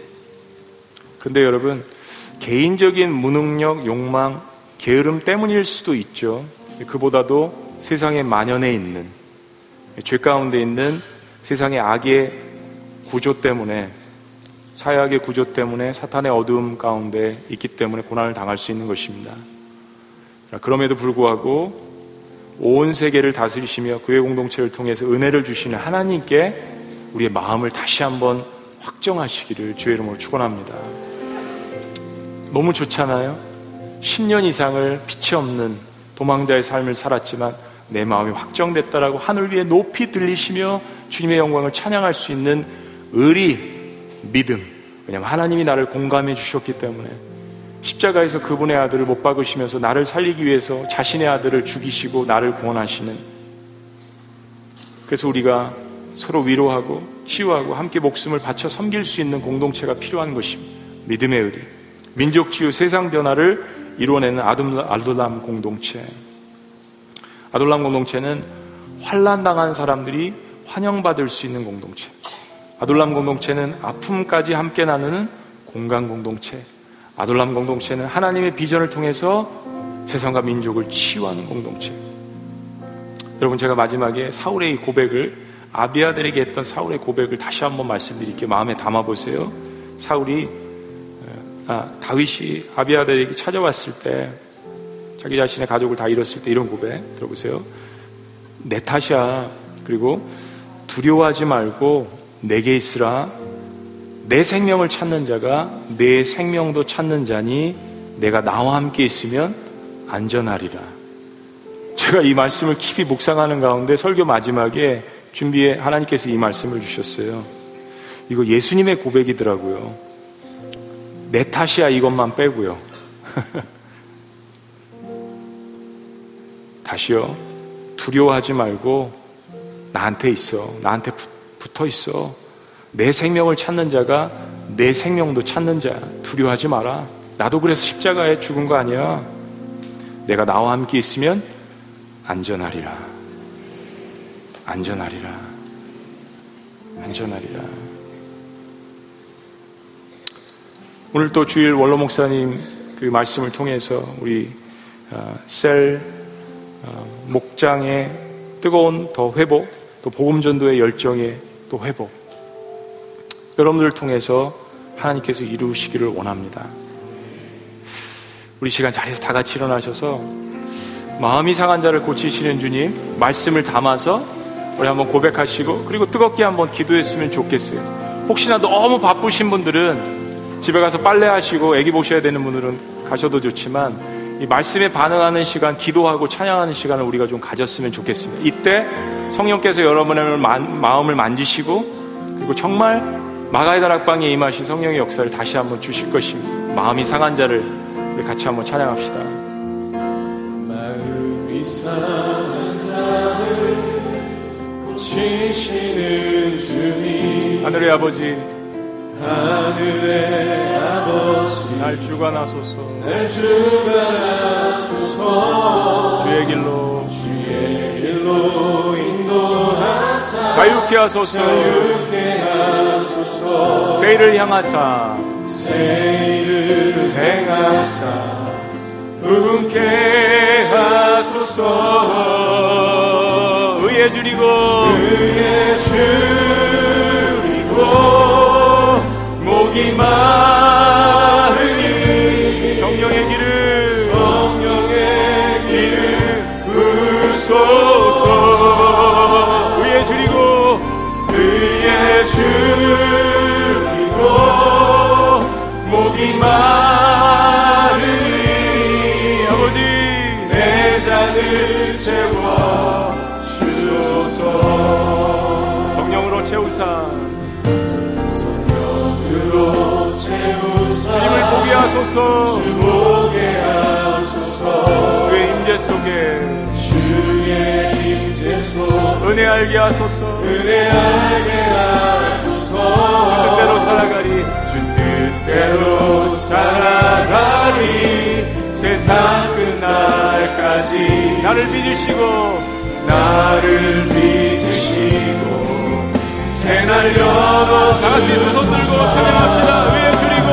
그런데 여러분 개인적인 무능력, 욕망, 게으름 때문일 수도 있죠. 그보다도 세상에 만연해 있는 죄 가운데 있는 세상의 악의 구조 때문에 사약의 구조 때문에 사탄의 어두움 가운데 있기 때문에 고난을 당할 수 있는 것입니다. 그럼에도 불구하고 온 세계를 다스리시며 그의 공동체를 통해서 은혜를 주시는 하나님께 우리의 마음을 다시 한번 확정하시기를 주의 이름으로 축원합니다. 너무 좋잖아요. 10년 이상을 빛이 없는 도망자의 삶을 살았지만 내 마음이 확정됐다라고 하늘 위에 높이 들리시며 주님의 영광을 찬양할 수 있는 의리, 믿음. 왜냐하면 하나님이 나를 공감해 주셨기 때문에 십자가에서 그분의 아들을 못 박으시면서 나를 살리기 위해서 자신의 아들을 죽이시고 나를 구원하시는 그래서 우리가 서로 위로하고 치유하고 함께 목숨을 바쳐 섬길 수 있는 공동체가 필요한 것입니다. 믿음의 의리. 민족 치유 세상 변화를 이루어내는 아둘람 공동체. 아둘람 공동체는 환란 당한 사람들이 환영받을 수 있는 공동체. 아둘람 공동체는 아픔까지 함께 나누는 공간 공동체. 아둘람 공동체는 하나님의 비전을 통해서 세상과 민족을 치유하는 공동체. 여러분 제가 마지막에 사울의 고백을 아비아들에게 했던 사울의 고백을 다시 한번 말씀드릴게요. 마음에 담아 보세요. 사울이 아, 다윗이 아비아들에게 찾아왔을 때 자기 자신의 가족을 다 잃었을 때 이런 고백 들어보세요. 내 탓이야. 그리고 두려워하지 말고 내게 있으라. 내 생명을 찾는 자가 내 생명도 찾는 자니 내가 나와 함께 있으면 안전하리라. 제가 이 말씀을 깊이 묵상하는 가운데 설교 마지막에 준비해 하나님께서 이 말씀을 주셨어요. 이거 예수님의 고백이더라고요. 내 탓이야 이것만 빼고요. 다시요. 두려워하지 말고 나한테 있어. 나한테 붙어 있어. 내 생명을 찾는 자가 내 생명도 찾는 자 두려워하지 마라. 나도 그래서 십자가에 죽은 거 아니야. 내가 나와 함께 있으면 안전하리라. 안전하리라. 안전하리라. 오늘 또 주일 원로 목사님 그 말씀을 통해서 우리 어, 셀 어, 목장의 뜨거운 더 회복, 또 복음 전도의 열정의 또 회복, 여러분들을 통해서 하나님께서 이루시기를 원합니다. 우리 시간 자리에서 다 같이 일어나셔서 마음이 상한 자를 고치시는 주님 말씀을 담아서 우리 한번 고백하시고 그리고 뜨겁게 한번 기도했으면 좋겠어요. 혹시나 너무 바쁘신 분들은 집에 가서 빨래하시고 애기 보셔야 되는 분들은 가셔도 좋지만 이 말씀에 반응하는 시간, 기도하고 찬양하는 시간을 우리가 좀 가졌으면 좋겠습니다. 이때 성령께서 여러분의 마음을 만지시고 그리고 정말 마가의 다락방에 임하신 성령의 역사를 다시 한번 주실 것입니다. 마음이 상한 자를 우리 같이 한번 찬양합시다. 마음이 상한 자를 고치시는 주님. 하늘의 아버지. 하늘의 아버지. 날 주관하소서. 날 주관하소서. 주의 길로 길로 인도하사 자유케 하소서. 자유케 하소서. 세를 향하사. 새 일을 행하사. 부흥케 하소서. 의에 줄이고. 의에 줄이고. 목이 마 이 마르니 아버지. 내 잔을 채워 주소서. 성령으로 채우사. 성령으로 채우사. 주님을 보게 하소서. 주 보게 하소서. 주의 임재 속에. 주의 임재 속 은혜 알게 하소서. 은혜 알게 하소서. 주 뜻대로 살아가리 주 뜻대로 살아가리 세상 끝날까지. 나를 믿으시고 나를 믿으시고 새날 열어 다 같이 두 손 들고 찬양합시다. 위에 줄이고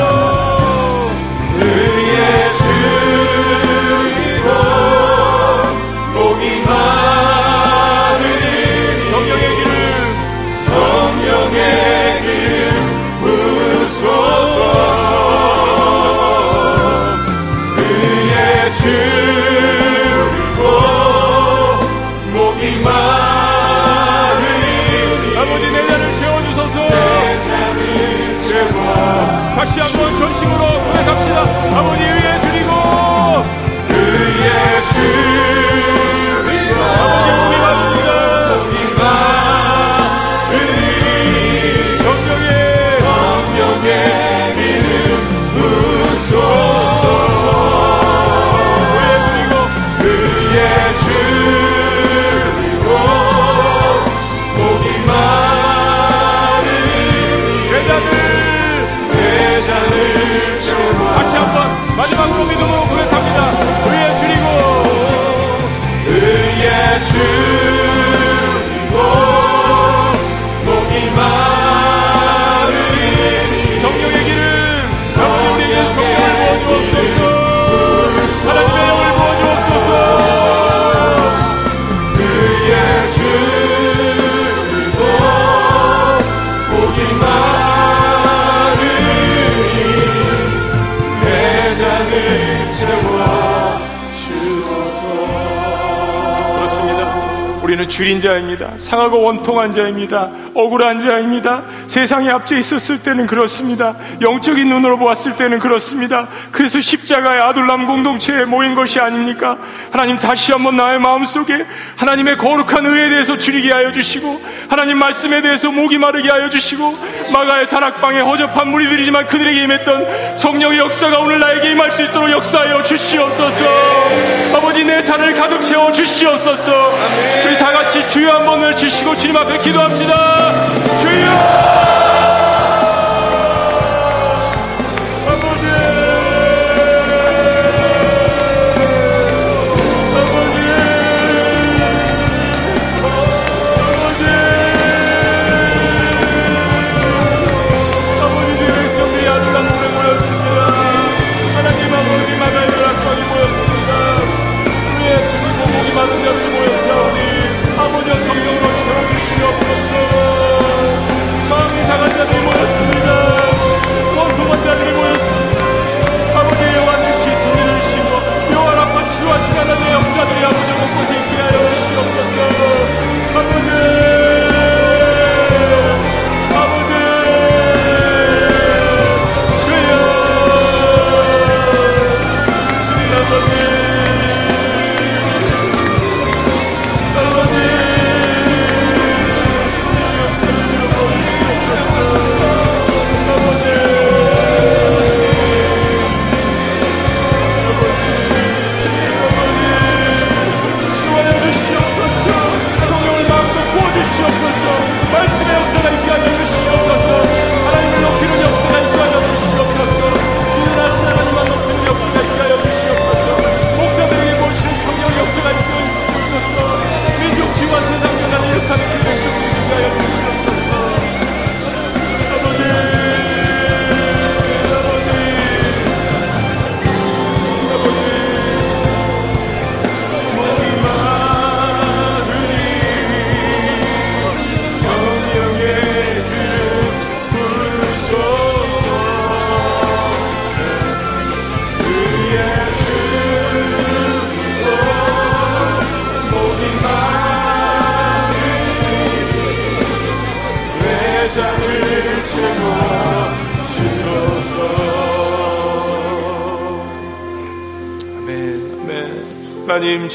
줄인 자입니다. 상하고 원통한 자입니다. 억울한 자입니다. 세상에 앞져 있었을 때는 그렇습니다. 영적인 눈으로 보았을 때는 그렇습니다. 그래서 십자가의 아둘람 공동체에 모인 것이 아닙니까? 하나님 다시 한번 나의 마음속에 하나님의 거룩한 의에 대해서 줄이게 하여 주시고 하나님 말씀에 대해서 목이 마르게 하여 주시고 마가의 다락방에 허접한 무리들이지만 그들에게 임했던 성령의 역사가 오늘 나에게 임할 수 있도록 역사하여 주시옵소서 아버지 내 잔을 가득 채워 주시옵소서. 우리 다 같이 주여 한 번 외치시고 주님 앞에 기도합시다. 주여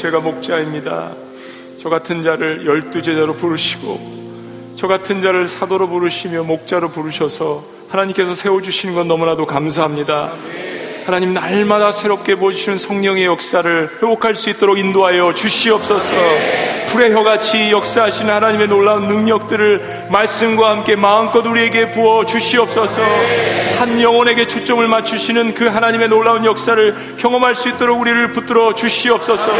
제가 목자입니다. 저 같은 자를 열두 제자로 부르시고 저 같은 자를 사도로 부르시며 목자로 부르셔서 하나님께서 세워주시는 건 너무나도 감사합니다. 하나님 날마다 새롭게 보시는 성령의 역사를 회복할 수 있도록 인도하여 주시옵소서. 불의 혀같이 역사하시는 하나님의 놀라운 능력들을 말씀과 함께 마음껏 우리에게 부어 주시옵소서. 한 영혼에게 초점을 맞추시는 그 하나님의 놀라운 역사를 경험할 수 있도록 우리를 붙들어 주시옵소서.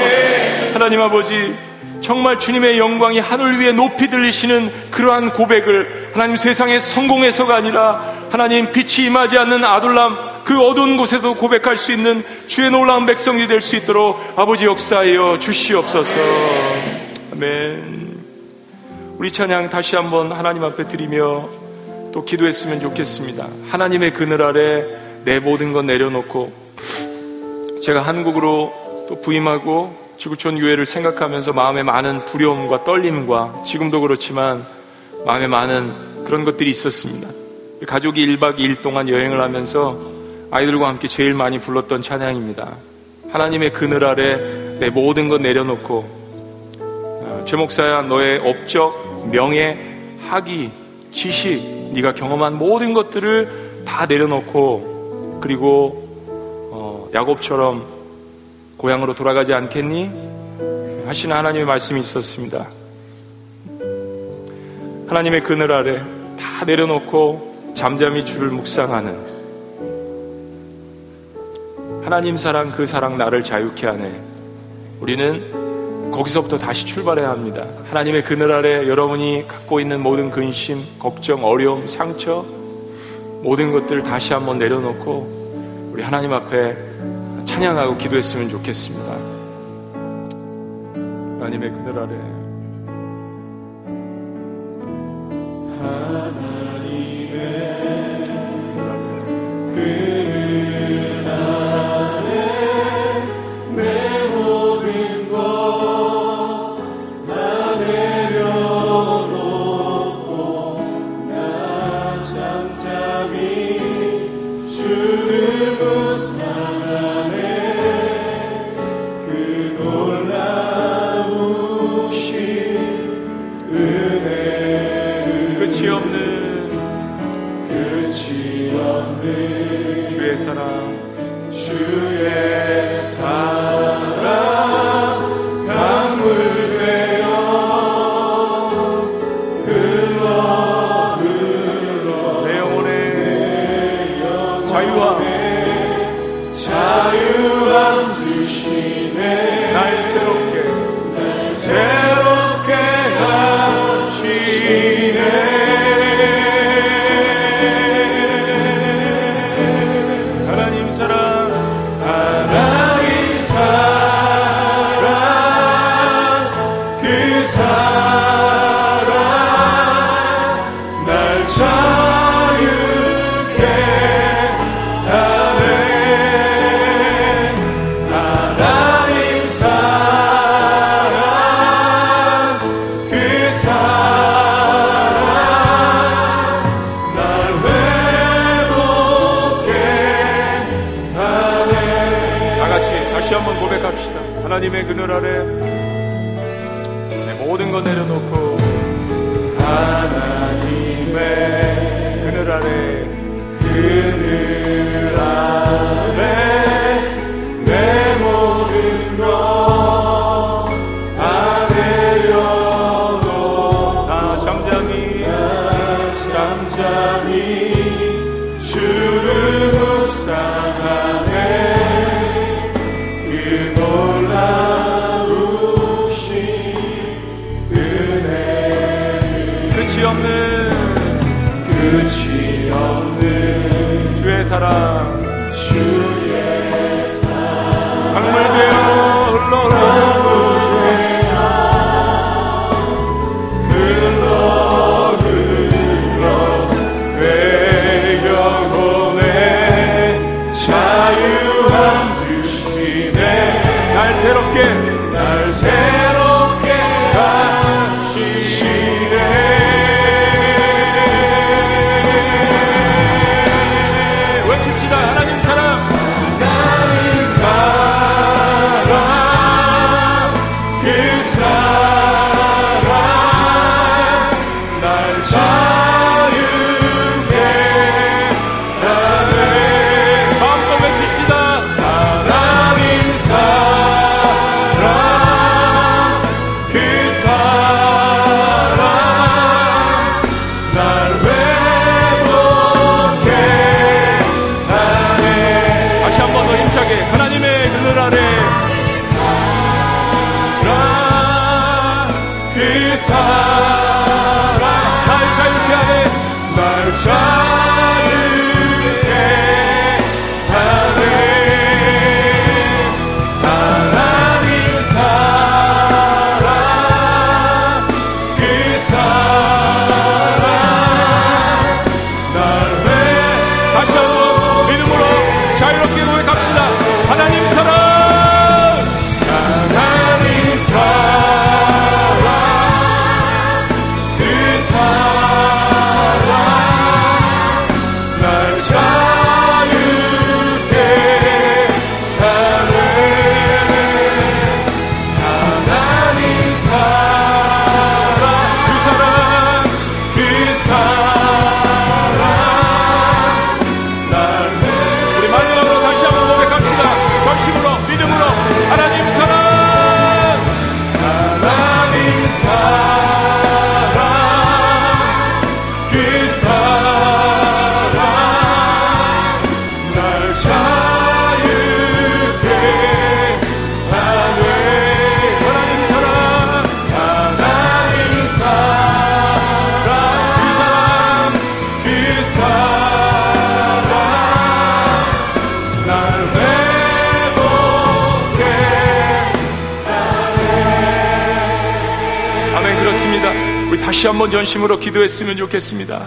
하나님 아버지, 정말 주님의 영광이 하늘 위에 높이 들리시는 그러한 고백을 하나님 세상의 성공에서가 아니라 하나님 빛이 임하지 않는 아둘람 그 어두운 곳에도 고백할 수 있는 주의 놀라운 백성이 될 수 있도록 아버지 역사하여 주시옵소서. 아멘. 우리 찬양 다시 한번 하나님 앞에 드리며 또 기도했으면 좋겠습니다. 하나님의 그늘 아래 내 모든 것 내려놓고 제가 한국으로 또 부임하고 지구촌 교회를 생각하면서 마음에 많은 두려움과 떨림과 지금도 그렇지만 마음에 많은 그런 것들이 있었습니다. 가족이 1박 2일 동안 여행을 하면서 아이들과 함께 제일 많이 불렀던 찬양입니다. 하나님의 그늘 아래 내 모든 것 내려놓고 어, 최 목사야 너의 업적, 명예, 학위, 지식, 네가 경험한 모든 것들을 다 내려놓고 그리고 어, 야곱처럼 고향으로 돌아가지 않겠니? 하시는 하나님의 말씀이 있었습니다. 하나님의 그늘 아래 다 내려놓고 잠잠히 주를 묵상하는 하나님 사랑 그 사랑 나를 자유케 하네. 우리는 거기서부터 다시 출발해야 합니다. 하나님의 그늘 아래 여러분이 갖고 있는 모든 근심, 걱정, 어려움, 상처 모든 것들 다시 한번 내려놓고 우리 하나님 앞에 찬양하고 기도했으면 좋겠습니다. 하나님의 그늘 아래 그늘 아래 전심으로 기도했으면 좋겠습니다.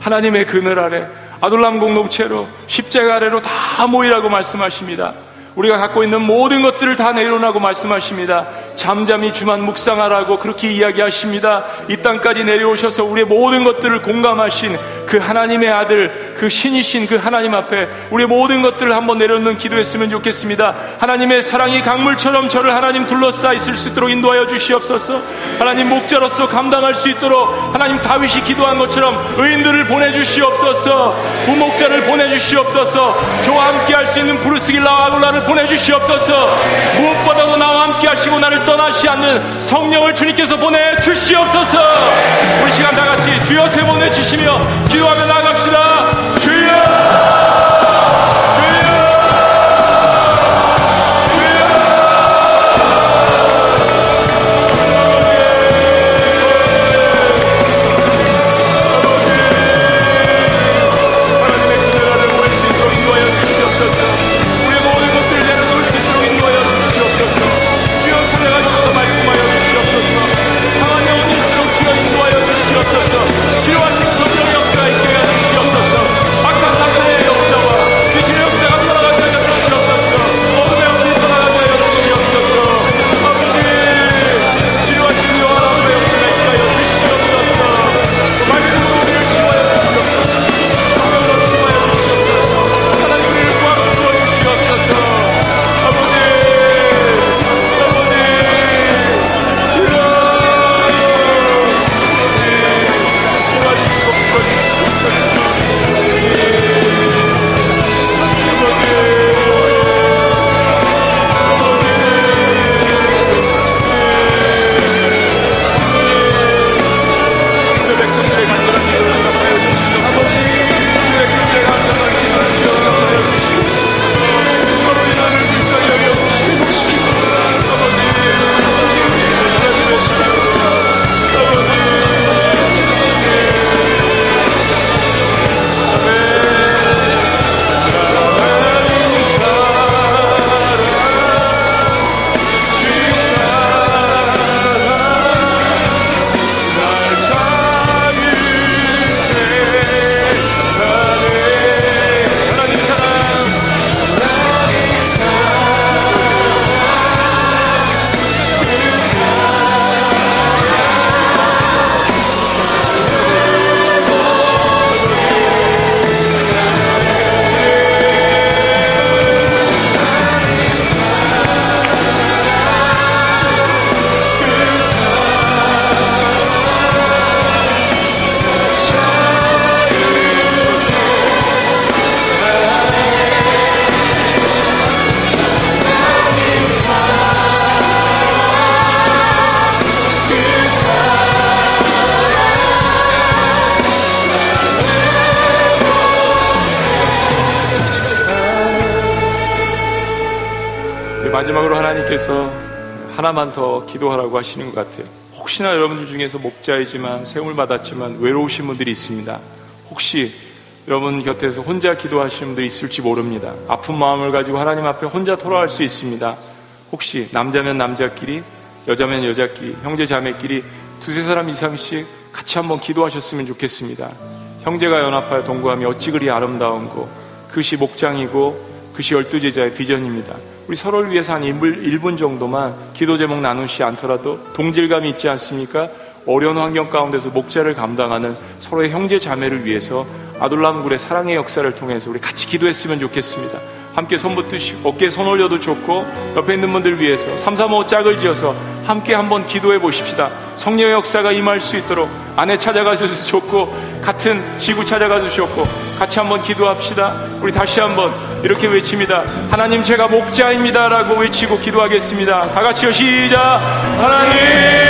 하나님의 그늘 아래 아둘람 공동체로 십자가 아래로 다 모이라고 말씀하십니다. 우리가 갖고 있는 모든 것들을 다 내려놓고 말씀하십니다. 잠잠히 주만 묵상하라고 그렇게 이야기하십니다. 이 땅까지 내려오셔서 우리의 모든 것들을 공감하신 그 하나님의 아들, 그 신이신 그 하나님 앞에 우리의 모든 것들을 한번 내려놓는 기도했으면 좋겠습니다. 하나님의 사랑이 강물처럼 저를 하나님 둘러싸 있을 수 있도록 인도하여 주시옵소서. 하나님 목자로서 감당할 수 있도록 하나님 다윗이 기도한 것처럼 의인들을 보내주시옵소서. 부목자를 보내주시옵소서. 저와 함께 할 수 있는 브루스길라와 아굴라를 보내주시옵소서. 무엇보다도 나와 함께 하시고 나를 떠나시 않는 성령을 주님께서 보내주시옵소서. 우리 시간 다 같이 주여 세 번 외치시며 기도하며 나갑시다. 하나만 더 기도하라고 하시는 것 같아요. 혹시나 여러분들 중에서 목자이지만 세움을 받았지만 외로우신 분들이 있습니다. 혹시 여러분 곁에서 혼자 기도하시는 분들이 있을지 모릅니다. 아픈 마음을 가지고 하나님 앞에 혼자 토로할 수 있습니다. 혹시 남자면 남자끼리, 여자면 여자끼리, 형제 자매끼리 두세 사람 이상씩 같이 한번 기도하셨으면 좋겠습니다. 형제가 연합하여 동거함이 어찌 그리 아름다운고 그것이 목장이고 그것이 열두 제자의 비전입니다. 우리 서로를 위해서 한 1분 정도만 기도 제목 나누시 않더라도 동질감이 있지 않습니까? 어려운 환경 가운데서 목자를 감당하는 서로의 형제 자매를 위해서 아둘람굴의 사랑의 역사를 통해서 우리 같이 기도했으면 좋겠습니다. 함께 손 붙드시고 어깨에 손 올려도 좋고 옆에 있는 분들 위해서 3, 3, 5 짝을 지어서 함께 한번 기도해 보십시다. 성령의 역사가 임할 수 있도록 아내 찾아가셔도 좋고 같은 지구 찾아가도 좋고 같이 한번 기도합시다. 우리 다시 한번 이렇게 외칩니다. 하나님 제가 목자입니다라고 외치고 기도하겠습니다. 다 같이요 시작. 하나님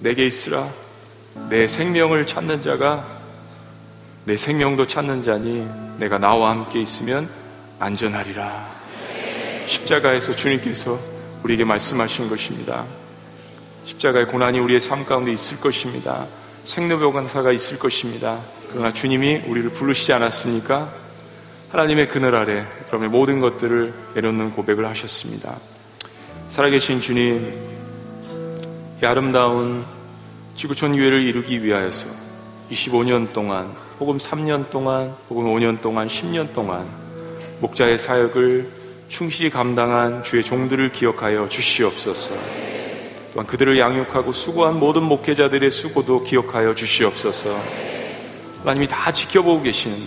내게 있으라. 내 생명을 찾는 자가 내 생명도 찾는 자니 내가 나와 함께 있으면 안전하리라. 십자가에서 주님께서 우리에게 말씀하신 것입니다. 십자가의 고난이 우리의 삶 가운데 있을 것입니다. 생로병간사가 있을 것입니다. 그러나 주님이 우리를 부르시지 않았습니까? 하나님의 그늘 아래 그러면 모든 것들을 내려놓는 고백을 하셨습니다. 살아계신 주님 이 아름다운 지구촌 교회를 이루기 위하여서 25년 동안 혹은 3년 동안 혹은 5년 동안 10년 동안 목자의 사역을 충실히 감당한 주의 종들을 기억하여 주시옵소서. 또한 그들을 양육하고 수고한 모든 목회자들의 수고도 기억하여 주시옵소서. 하나님이 다 지켜보고 계시는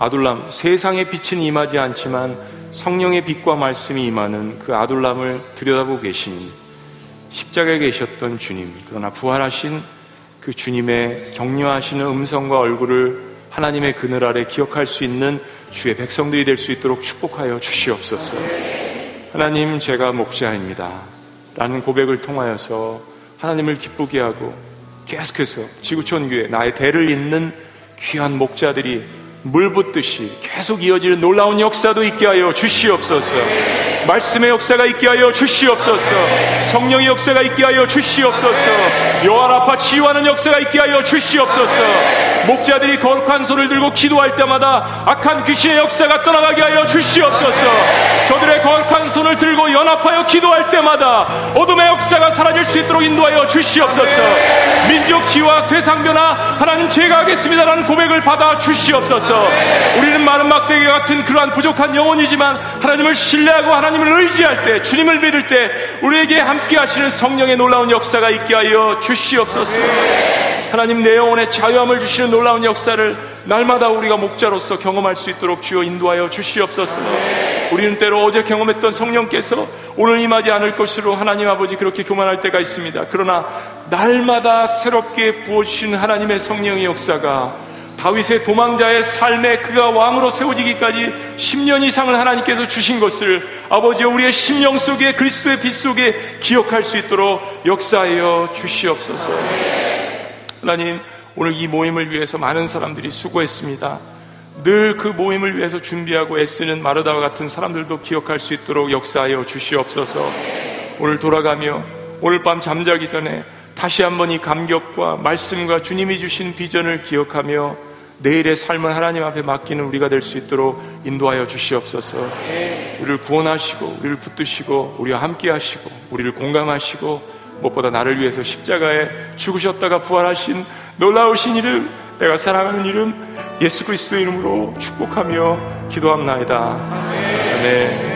아둘람 세상의 빛은 임하지 않지만 성령의 빛과 말씀이 임하는 그 아둘람을 들여다보고 계시니 십자가에 계셨던 주님 그러나 부활하신 그 주님의 격려하시는 음성과 얼굴을 하나님의 그늘 아래 기억할 수 있는 주의 백성들이 될 수 있도록 축복하여 주시옵소서. 하나님 제가 목자입니다. 라는 고백을 통하여서 하나님을 기쁘게 하고 계속해서 지구촌 교회 나의 대를 잇는 귀한 목자들이 물 붓듯이 계속 이어지는 놀라운 역사도 있게 하여 주시옵소서. 말씀의 역사가 있게 하여 주시옵소서. 성령의 역사가 있게 하여 주시옵소서. 아파 치유하는 역사가 있게 하여 주시옵소서. 목자들이 거룩한 손을 들고 기도할 때마다 악한 귀신의 역사가 떠나가게 하여 주시옵소서. 저들의 거룩한 손을 들고 연합하여 기도할 때마다 어둠의 역사가 사라질 수 있도록 인도하여 주시옵소서. 민족 치유와 세상 변화 하나님 제가 하겠습니다라는 고백을 받아 주시옵소서. 우리는 많은 막대기 같은 그러한 부족한 영혼이지만 하나님을 신뢰하고 하나님을 의지할 때 주님을 믿을 때 우리에게 함께 하시는 성령의 놀라운 역사가 있게 하여 주시옵소서. 하나님 내 영혼에 자유함을 주시는 놀라운 역사를 날마다 우리가 목자로서 경험할 수 있도록 주여 인도하여 주시옵소서. 우리는 때로 어제 경험했던 성령께서 오늘 임하지 않을 것으로 하나님 아버지 그렇게 교만할 때가 있습니다. 그러나 날마다 새롭게 부어주시는 하나님의 성령의 역사가 다윗의 도망자의 삶에 그가 왕으로 세워지기까지 10년 이상을 하나님께서 주신 것을 아버지 우리의 심령 속에 그리스도의 빛 속에 기억할 수 있도록 역사하여 주시옵소서. 하나님, 오늘 이 모임을 위해서 많은 사람들이 수고했습니다. 늘 그 모임을 위해서 준비하고 애쓰는 마르다와 같은 사람들도 기억할 수 있도록 역사하여 주시옵소서. 오늘 돌아가며 오늘 밤 잠자기 전에 다시 한번 이 감격과 말씀과 주님이 주신 비전을 기억하며 내일의 삶을 하나님 앞에 맡기는 우리가 될 수 있도록 인도하여 주시옵소서. 우리를 구원하시고 우리를 붙드시고 우리와 함께 하시고 우리를 공감하시고 무엇보다 나를 위해서 십자가에 죽으셨다가 부활하신 놀라우신 이름, 내가 사랑하는 이름, 예수 그리스도 이름으로 축복하며 기도합나이다. 아멘.